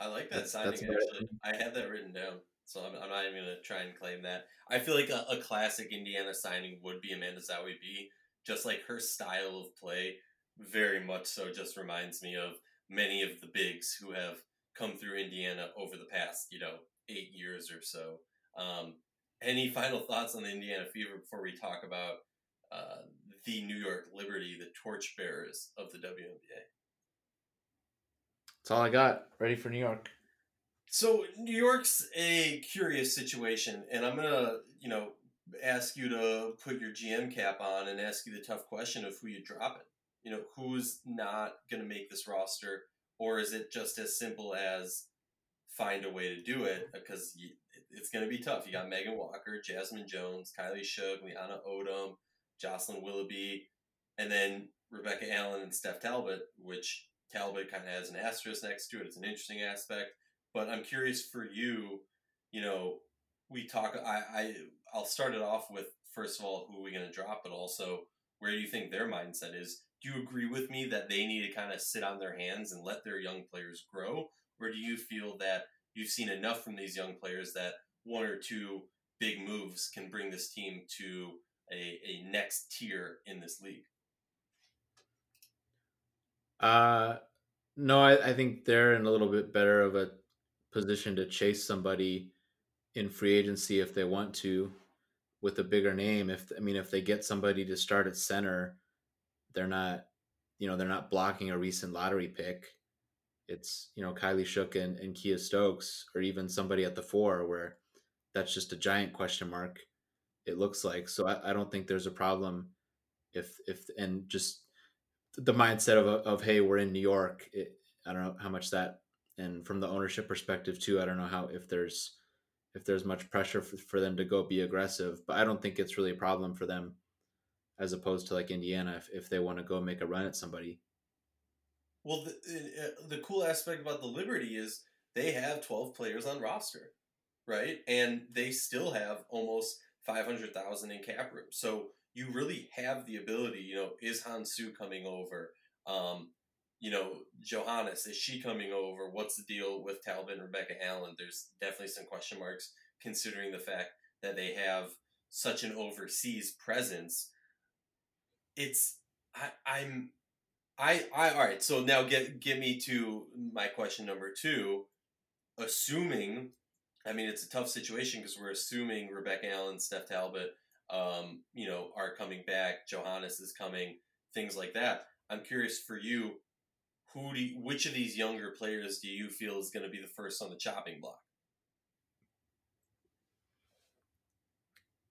I like that that's, signing. That's actually, I had that written down, so I'm, I'm not even gonna try and claim that. I feel like a, a classic Indiana signing would be Amanda Zahui Just like her style of play, very much so, just reminds me of many of the bigs who have come through Indiana over the past, you know, eight years or so. Um, any final thoughts on the Indiana Fever before we talk about uh, the New York Liberty, the torchbearers of the WNBA? That's all I got. Ready for New York. So New York's a curious situation, and I'm gonna, you know, ask you to put your GM cap on and ask you the tough question of who you drop it. You know, who's not gonna make this roster, or is it just as simple as find a way to do it? Because it's gonna be tough. You got Megan Walker, Jasmine Jones, Kylie Shook, Leaonna Odom, Jocelyn Willoughby, and then Rebecca Allen and Steph Talbot, which Talbot kind of has an asterisk next to it. It's an interesting aspect. But I'm curious for you, you know, we talk, I, I, I'll start it off with, first of all, who are we going to drop, but also where do you think their mindset is? Do you agree with me that they need to kind of sit on their hands and let their young players grow? Or do you feel that you've seen enough from these young players that one or two big moves can bring this team to a, a next tier in this league? Uh, no, I, I think they're in a little bit better of a position to chase somebody in free agency if they want to with a bigger name. If I mean, if they get somebody to start at center, they're not, you know, they're not blocking a recent lottery pick. It's you know Kylie Shook and, and Kiah Stokes, or even somebody at the four where that's just a giant question mark. It looks like so. I, I don't think there's a problem if if and just the mindset of of hey, we're in New York. It, I don't know how much that, and from the ownership perspective too. I don't know how if there's if there's much pressure for, for them to go be aggressive, but I don't think it's really a problem for them, as opposed to like Indiana if if they want to go make a run at somebody. Well, the, uh, the cool aspect about the Liberty is they have 12 players on roster, right? And they still have almost 500,000 in cap room. So you really have the ability, you know, is Xu coming over? Um, you know, Johannes, is she coming over? What's the deal with Talbot and Rebecca Allen? There's definitely some question marks considering the fact that they have such an overseas presence. It's I, I'm I I all right, so now get get me to my question number two. Assuming I mean it's a tough situation because we're assuming Rebecca Allen, Steph Talbot, um, you know, are coming back, Johannes is coming, things like that. I'm curious for you, who do you, which of these younger players do you feel is going to be the first on the chopping block?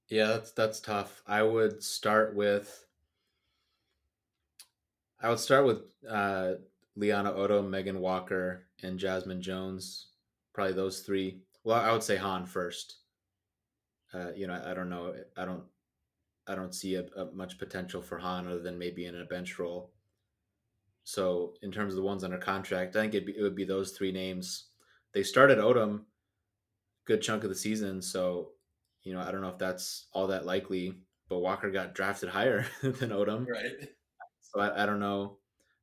Yeah, that's that's tough. I would start with I would start with uh, Leaonna Odom, Megan Walker, and Jasmine Jones. Probably those three. Well, I would say Han first. Uh, you know, I don't know. I don't. I don't see a, a much potential for Han other than maybe in a bench role. So in terms of the ones under contract, I think be, it would be those three names. They started Odom good chunk of the season, so you know I don't know if that's all that likely. But Walker got drafted higher than Odom, right? So I, I, don't know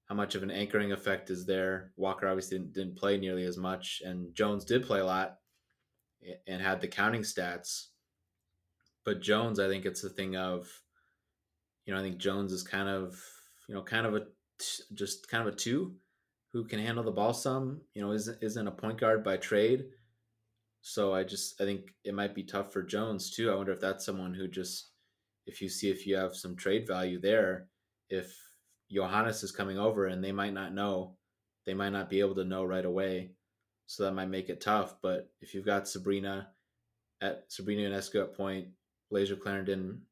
how much of an anchoring effect is there. Walker obviously didn't, didn't play nearly as much, and Jones did play a lot and had the counting stats. But Jones, I think it's a thing of, you know, I think Jones is kind of, you know, kind of a just kind of a two who can handle the ball some, you know, isn't isn't a point guard by trade. So I just I think it might be tough for Jones too. I wonder if that's someone who just if you see if you have some trade value there, if Johannes is coming over and they might not know, they might not be able to know right away. So that might make it tough. But if you've got Sabrina at Sabrina Ionescu at point, Layshia Clarendon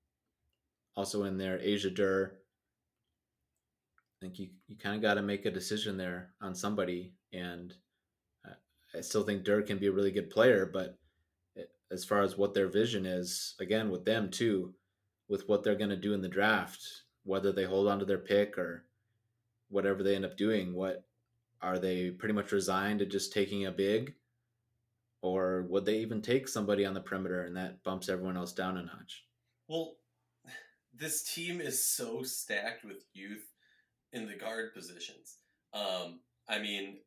also in there, Asia Durr, I think you, you kind of got to make a decision there on somebody. And I still think Durr can be a really good player, but as far as what their vision is, again, with them too, with what they're going to do in the draft, whether they hold on to their pick or whatever they end up doing, what are they pretty much resigned to just taking a big? Or would they even take somebody on the perimeter and that bumps everyone else down a notch? Well, this team is so stacked with youth in the guard positions. Um, I mean,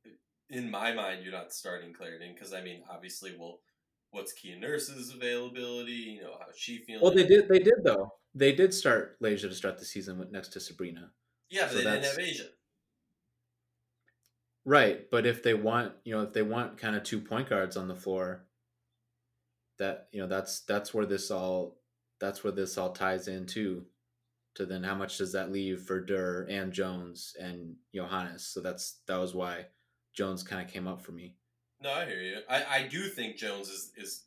in my mind, you're not starting Clarendon because I mean, obviously, well, what's Kia Nurse's availability? You know, how she feeling? Well, they did. They did though. They did start Layshia to start the season with, next to Sabrina. Yeah, but so they didn't have Asia. Right, but if they want, you know, if they want kind of two point guards on the floor, that you know, that's that's where this all that's where this all ties into. To then, how much does that leave for Durr and Jones and Johannes? So that's that was why Jones kind of came up for me. No, I hear you. I, I do think Jones is is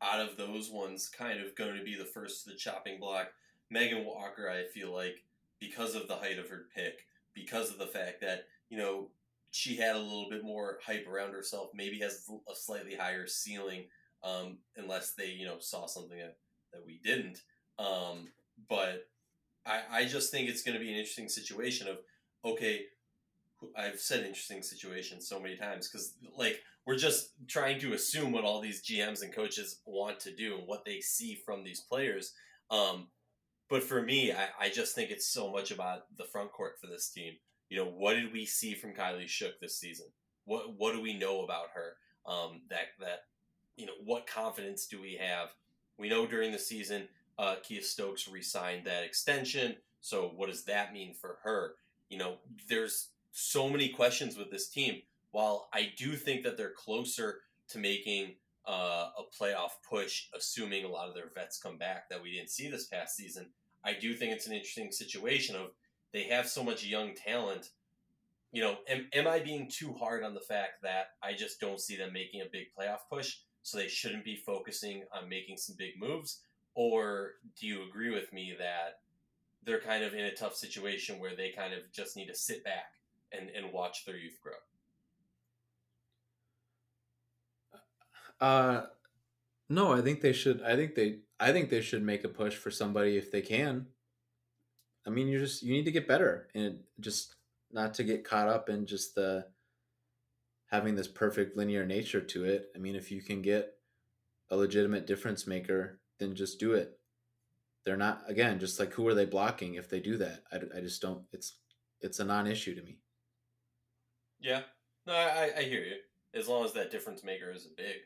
out of those ones kind of going to be the first to the chopping block. Megan Walker, I feel like because of the height of her pick, because of the fact that you know she had a little bit more hype around herself, maybe has a slightly higher ceiling, um, unless they you know saw something that, that we didn't. Um, but I I just think it's going to be an interesting situation of okay, I've said interesting situation so many times because like we're just trying to assume what all these GMs and coaches want to do and what they see from these players. Um, but for me, I, I just think it's so much about the front court for this team. You know, what did we see from Kylie Shook this season? What what do we know about her? Um, that that you know, what confidence do we have? We know during the season, uh, Kiah Stokes re-signed that extension. So what does that mean for her? You know, there's so many questions with this team. While I do think that they're closer to making uh, a playoff push, assuming a lot of their vets come back that we didn't see this past season, I do think it's an interesting situation of they have so much young talent. You know, am, am I being too hard on the fact that I just don't see them making a big playoff push, so they shouldn't be focusing on making some big moves? Or do you agree with me that they're kind of in a tough situation where they kind of just need to sit back and, and watch their youth grow? Uh, no, I think they should. I think they. I think they should make a push for somebody if they can. I mean, you just you need to get better and just not to get caught up in just the having this perfect linear nature to it. I mean, if you can get a legitimate difference maker, then just do it. They're not again just like who are they blocking if they do that? I, I just don't. It's it's a non-issue to me. Yeah. No, I, I hear you. As long as that difference maker isn't big.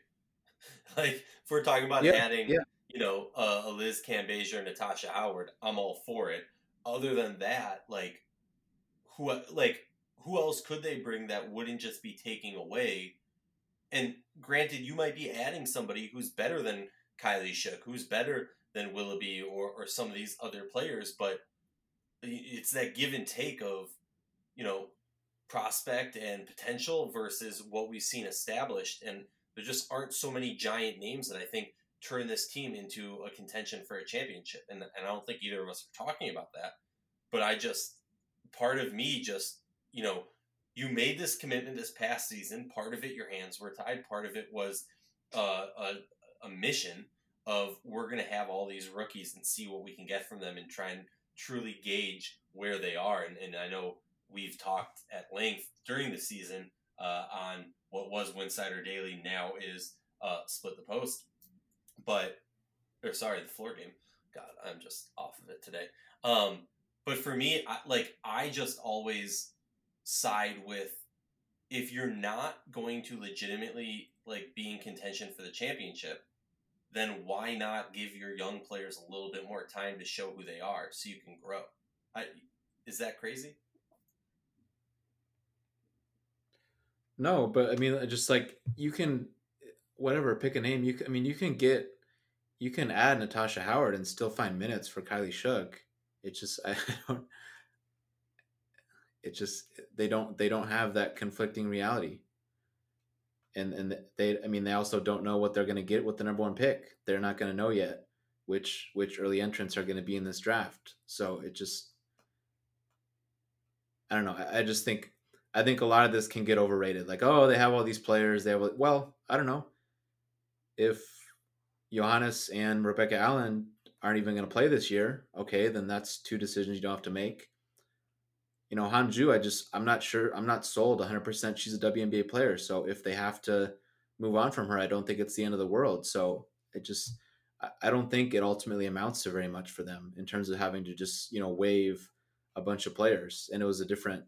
like, if we're talking about yeah, adding, yeah. you know, uh, a Liz Cambage or Natasha Howard, I'm all for it. Other than that, like, who, like, who else could they bring that wouldn't just be taking away? And granted, you might be adding somebody who's better than Kylie Shook, who's better than Willoughby or, or some of these other players, but it's that give and take of, you know, prospect and potential versus what we've seen established. And there just aren't so many giant names that I think turn this team into a contention for a championship. And, and I don't think either of us are talking about that. But I just, part of me just, you know, you made this commitment this past season. Part of it, your hands were tied. Part of it was uh, a, a mission of we're going to have all these rookies and see what we can get from them and try and truly gauge where they are. And, and I know we've talked at length during the season uh, on what was Winsidr Daily, now is uh, Split the Post. But, or sorry, the floor game. God, I'm just off of it today. Um, but for me, I, like, I just always side with if you're not going to legitimately like be in contention for the championship, then why not give your young players a little bit more time to show who they are so you can grow? I, is that crazy? No, but I mean, just like you can, whatever, pick a name. You, can, I mean, you can get, you can add Natasha Howard and still find minutes for Kylie Shook. It's just I don't. It just they don't they don't have that conflicting reality. And and they I mean they also don't know what they're going to get with the number one pick. They're not going to know yet which which early entrants are going to be in this draft. So it just I don't know. I, I just think I think a lot of this can get overrated. Like, oh, they have all these players. They have, well, I don't know. If Johannes and Rebecca Allen aren't even going to play this year, okay, then that's two decisions you don't have to make. You know, Han Xu, I just, I'm not sure, I'm not sold 100% she's a WNBA player. So if they have to move on from her, I don't think it's the end of the world. So it just, I don't think it ultimately amounts to very much for them in terms of having to just, you know, waive a bunch of players. And it was a different,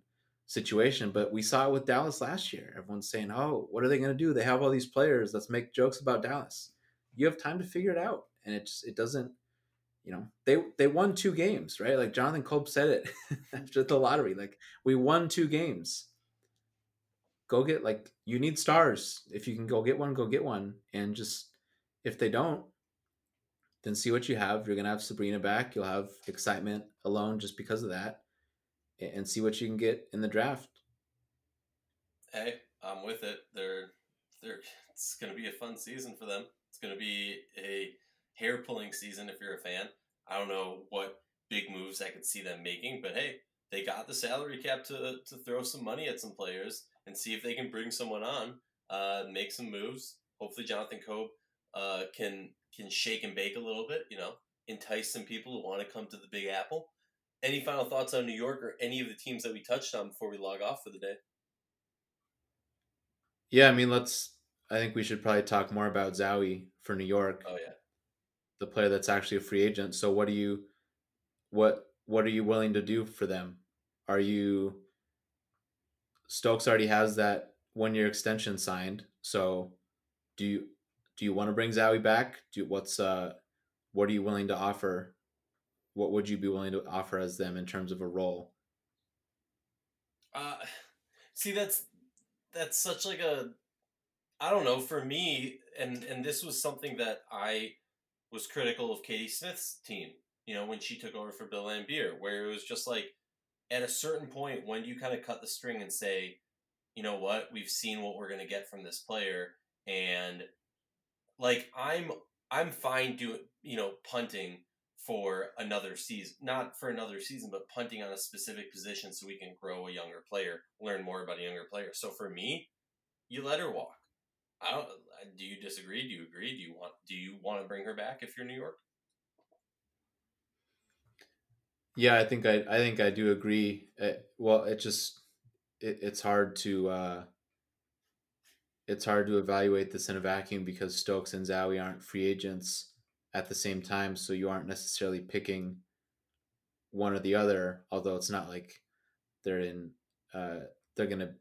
situation. But we saw it with Dallas last year. Everyone's saying, "Oh, what are they going to do? They have all these players. Let's make jokes about Dallas." You have time to figure it out, and it just it doesn't. You know, they they won two games, right? Like Jonathan Kolb said it after the lottery. Like we won two games. Go get like you need stars. If you can go get one, go get one, and just if they don't, then see what you have. You're gonna have Sabrina back. You'll have excitement alone just because of that, and see what you can get in the draft. Hey, I'm with it. They're they're it's gonna be a fun season for them. It's gonna be a hair pulling season if you're a fan. I don't know what big moves I could see them making, but hey, they got the salary cap to to throw some money at some players and see if they can bring someone on, uh, make some moves. Hopefully, Jonathan Kolb uh, can can shake and bake a little bit, you know, entice some people who want to come to the Big Apple. Any final thoughts on New York or any of the teams that we touched on before we log off for the day? Yeah, I mean, let's. I think we should probably talk more about Zahui for New York. Oh yeah, the player that's actually a free agent. So, what do you, what what are you willing to do for them? Are you Stokes already has that one year extension signed. So, do you do you want to bring Zahui back? Do what's uh what are you willing to offer? What would you be willing to offer as them in terms of a role? Uh see that's that's such like a I don't know, for me and and this was something that I was critical of Katie Smith's team, you know, when she took over for Bill Laimbeer, where it was just like at a certain point when do you kind of cut the string and say, you know what, we've seen what we're gonna get from this player and like I'm I'm fine doing you know punting for another season, not for another season, but punting on a specific position so we can grow a younger player, learn more about a younger player. So for me, you let her walk. I don't. Do you disagree? Do you agree? Do you want? Do you want to bring her back if you're New York? Yeah, I think I I think I do agree. It, well, it just it, it's hard to uh, it's hard to evaluate this in a vacuum because Stokes and Zahui aren't free agents at the same time, so you aren't necessarily picking one or the other. Although it's not like they're in, uh, they're gonna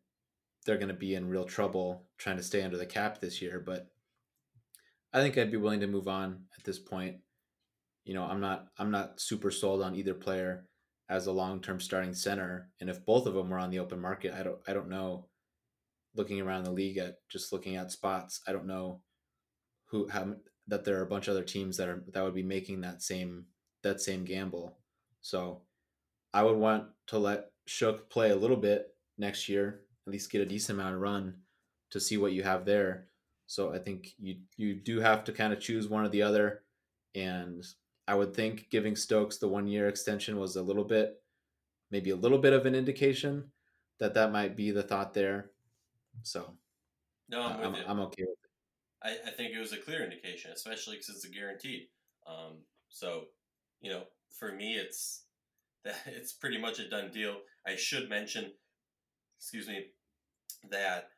they're gonna be in real trouble trying to stay under the cap this year. But I think I'd be willing to move on at this point. You know, I'm not I'm not super sold on either player as a long term starting center, and if both of them were on the open market, I don't I don't know looking around the league at just looking at spots, I don't know who how that there are a bunch of other teams that are that would be making that same that same gamble. So I would want to let Shook play a little bit next year, at least get a decent amount of run to see what you have there. So I think you you do have to kind of choose one or the other, and I would think giving Stokes the one year extension was a little bit, maybe a little bit of an indication that that might be the thought there. So, no, I'm, I'm, I'm, okay with it. I, I think it was a clear indication, especially because it's a guaranteed. Um, so, you know, for me, it's that it's pretty much a done deal. I should mention, excuse me, that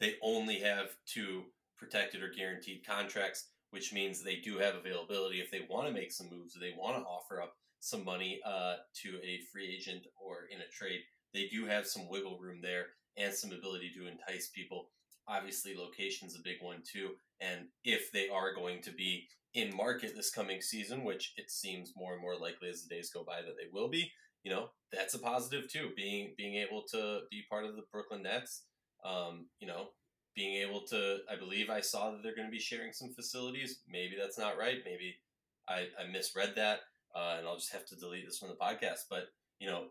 they only have two protected or guaranteed contracts, which means they do have availability if they want to make some moves, they want to offer up some money uh, to a free agent or in a trade. They do have some wiggle room there and some ability to entice people. Obviously, location's a big one too. And if they are going to be in market this coming season, which it seems more and more likely as the days go by that they will be, you know, that's a positive too. Being being able to be part of the Brooklyn Nets, um, you know, being able to, I believe I saw that they're going to be sharing some facilities. Maybe that's not right. Maybe I, I misread that, uh, and I'll just have to delete this from the podcast. But you know,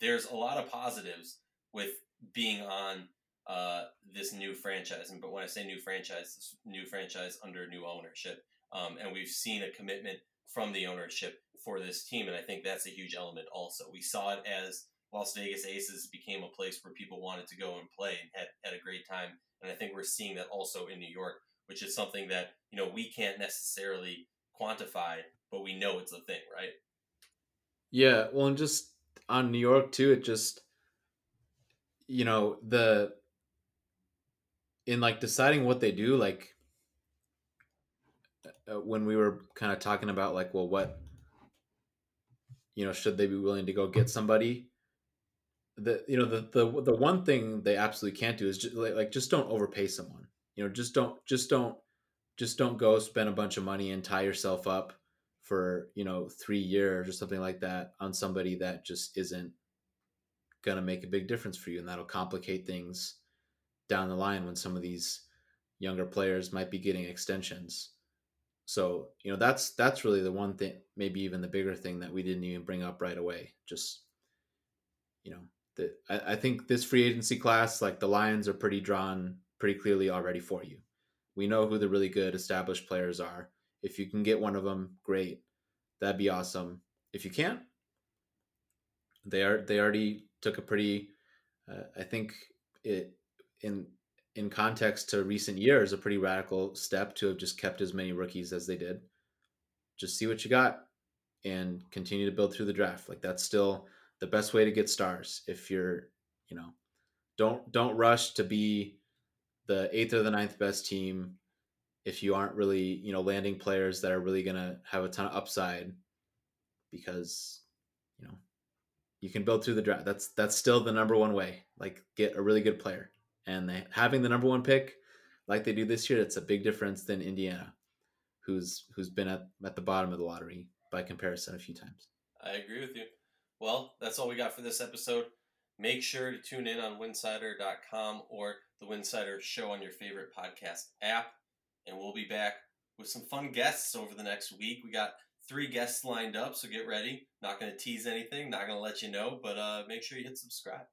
there's a lot of positives with being on uh, this new franchise. And but when I say new franchise, new franchise under new ownership, um, and we've seen a commitment from the ownership for this team, and I think that's a huge element. Also, we saw it as Las Vegas Aces became a place where people wanted to go and play and had, had a great time, and I think we're seeing that also in New York, which is something that you know we can't necessarily quantify, but we know it's a thing, right? Yeah, well, and just on New York too, it just you know the in like deciding what they do like uh, when we were kind of talking about like well what you know should they be willing to go get somebody the you know the the the one thing they absolutely can't do is just like just don't overpay someone. You know, just don't just don't just don't go spend a bunch of money and tie yourself up for you know three years or something like that on somebody that just isn't gonna make a big difference for you, and that'll complicate things down the line when some of these younger players might be getting extensions. So you know that's that's really the one thing, maybe even the bigger thing that we didn't even bring up right away. Just you know, the, I, I think this free agency class, like the Lions, are pretty drawn pretty clearly already for you. We know who the really good established players are. If you can get one of them, great. That'd be awesome. If you can't, they are they already took a pretty, uh, I think it in in context to recent years, a pretty radical step to have just kept as many rookies as they did. Just see what you got and continue to build through the draft. Like that's still the best way to get stars. If you're, you know, don't don't rush to be the eighth or the ninth best team if you aren't really, you know, landing players that are really gonna have a ton of upside because, you know, you can build through the draft. That's that's still the number one way. Like get a really good player. And they, having the number one pick, like they do this year, that's a big difference than Indiana, who's who's been at, at the bottom of the lottery by comparison a few times. I agree with you. Well, that's all we got for this episode. Make sure to tune in on winsidr.com or the Winsidr show on your favorite podcast app. And we'll be back with some fun guests over the next week. We got three guests lined up, so get ready. Not going to tease anything, not going to let you know, but uh, make sure you hit subscribe.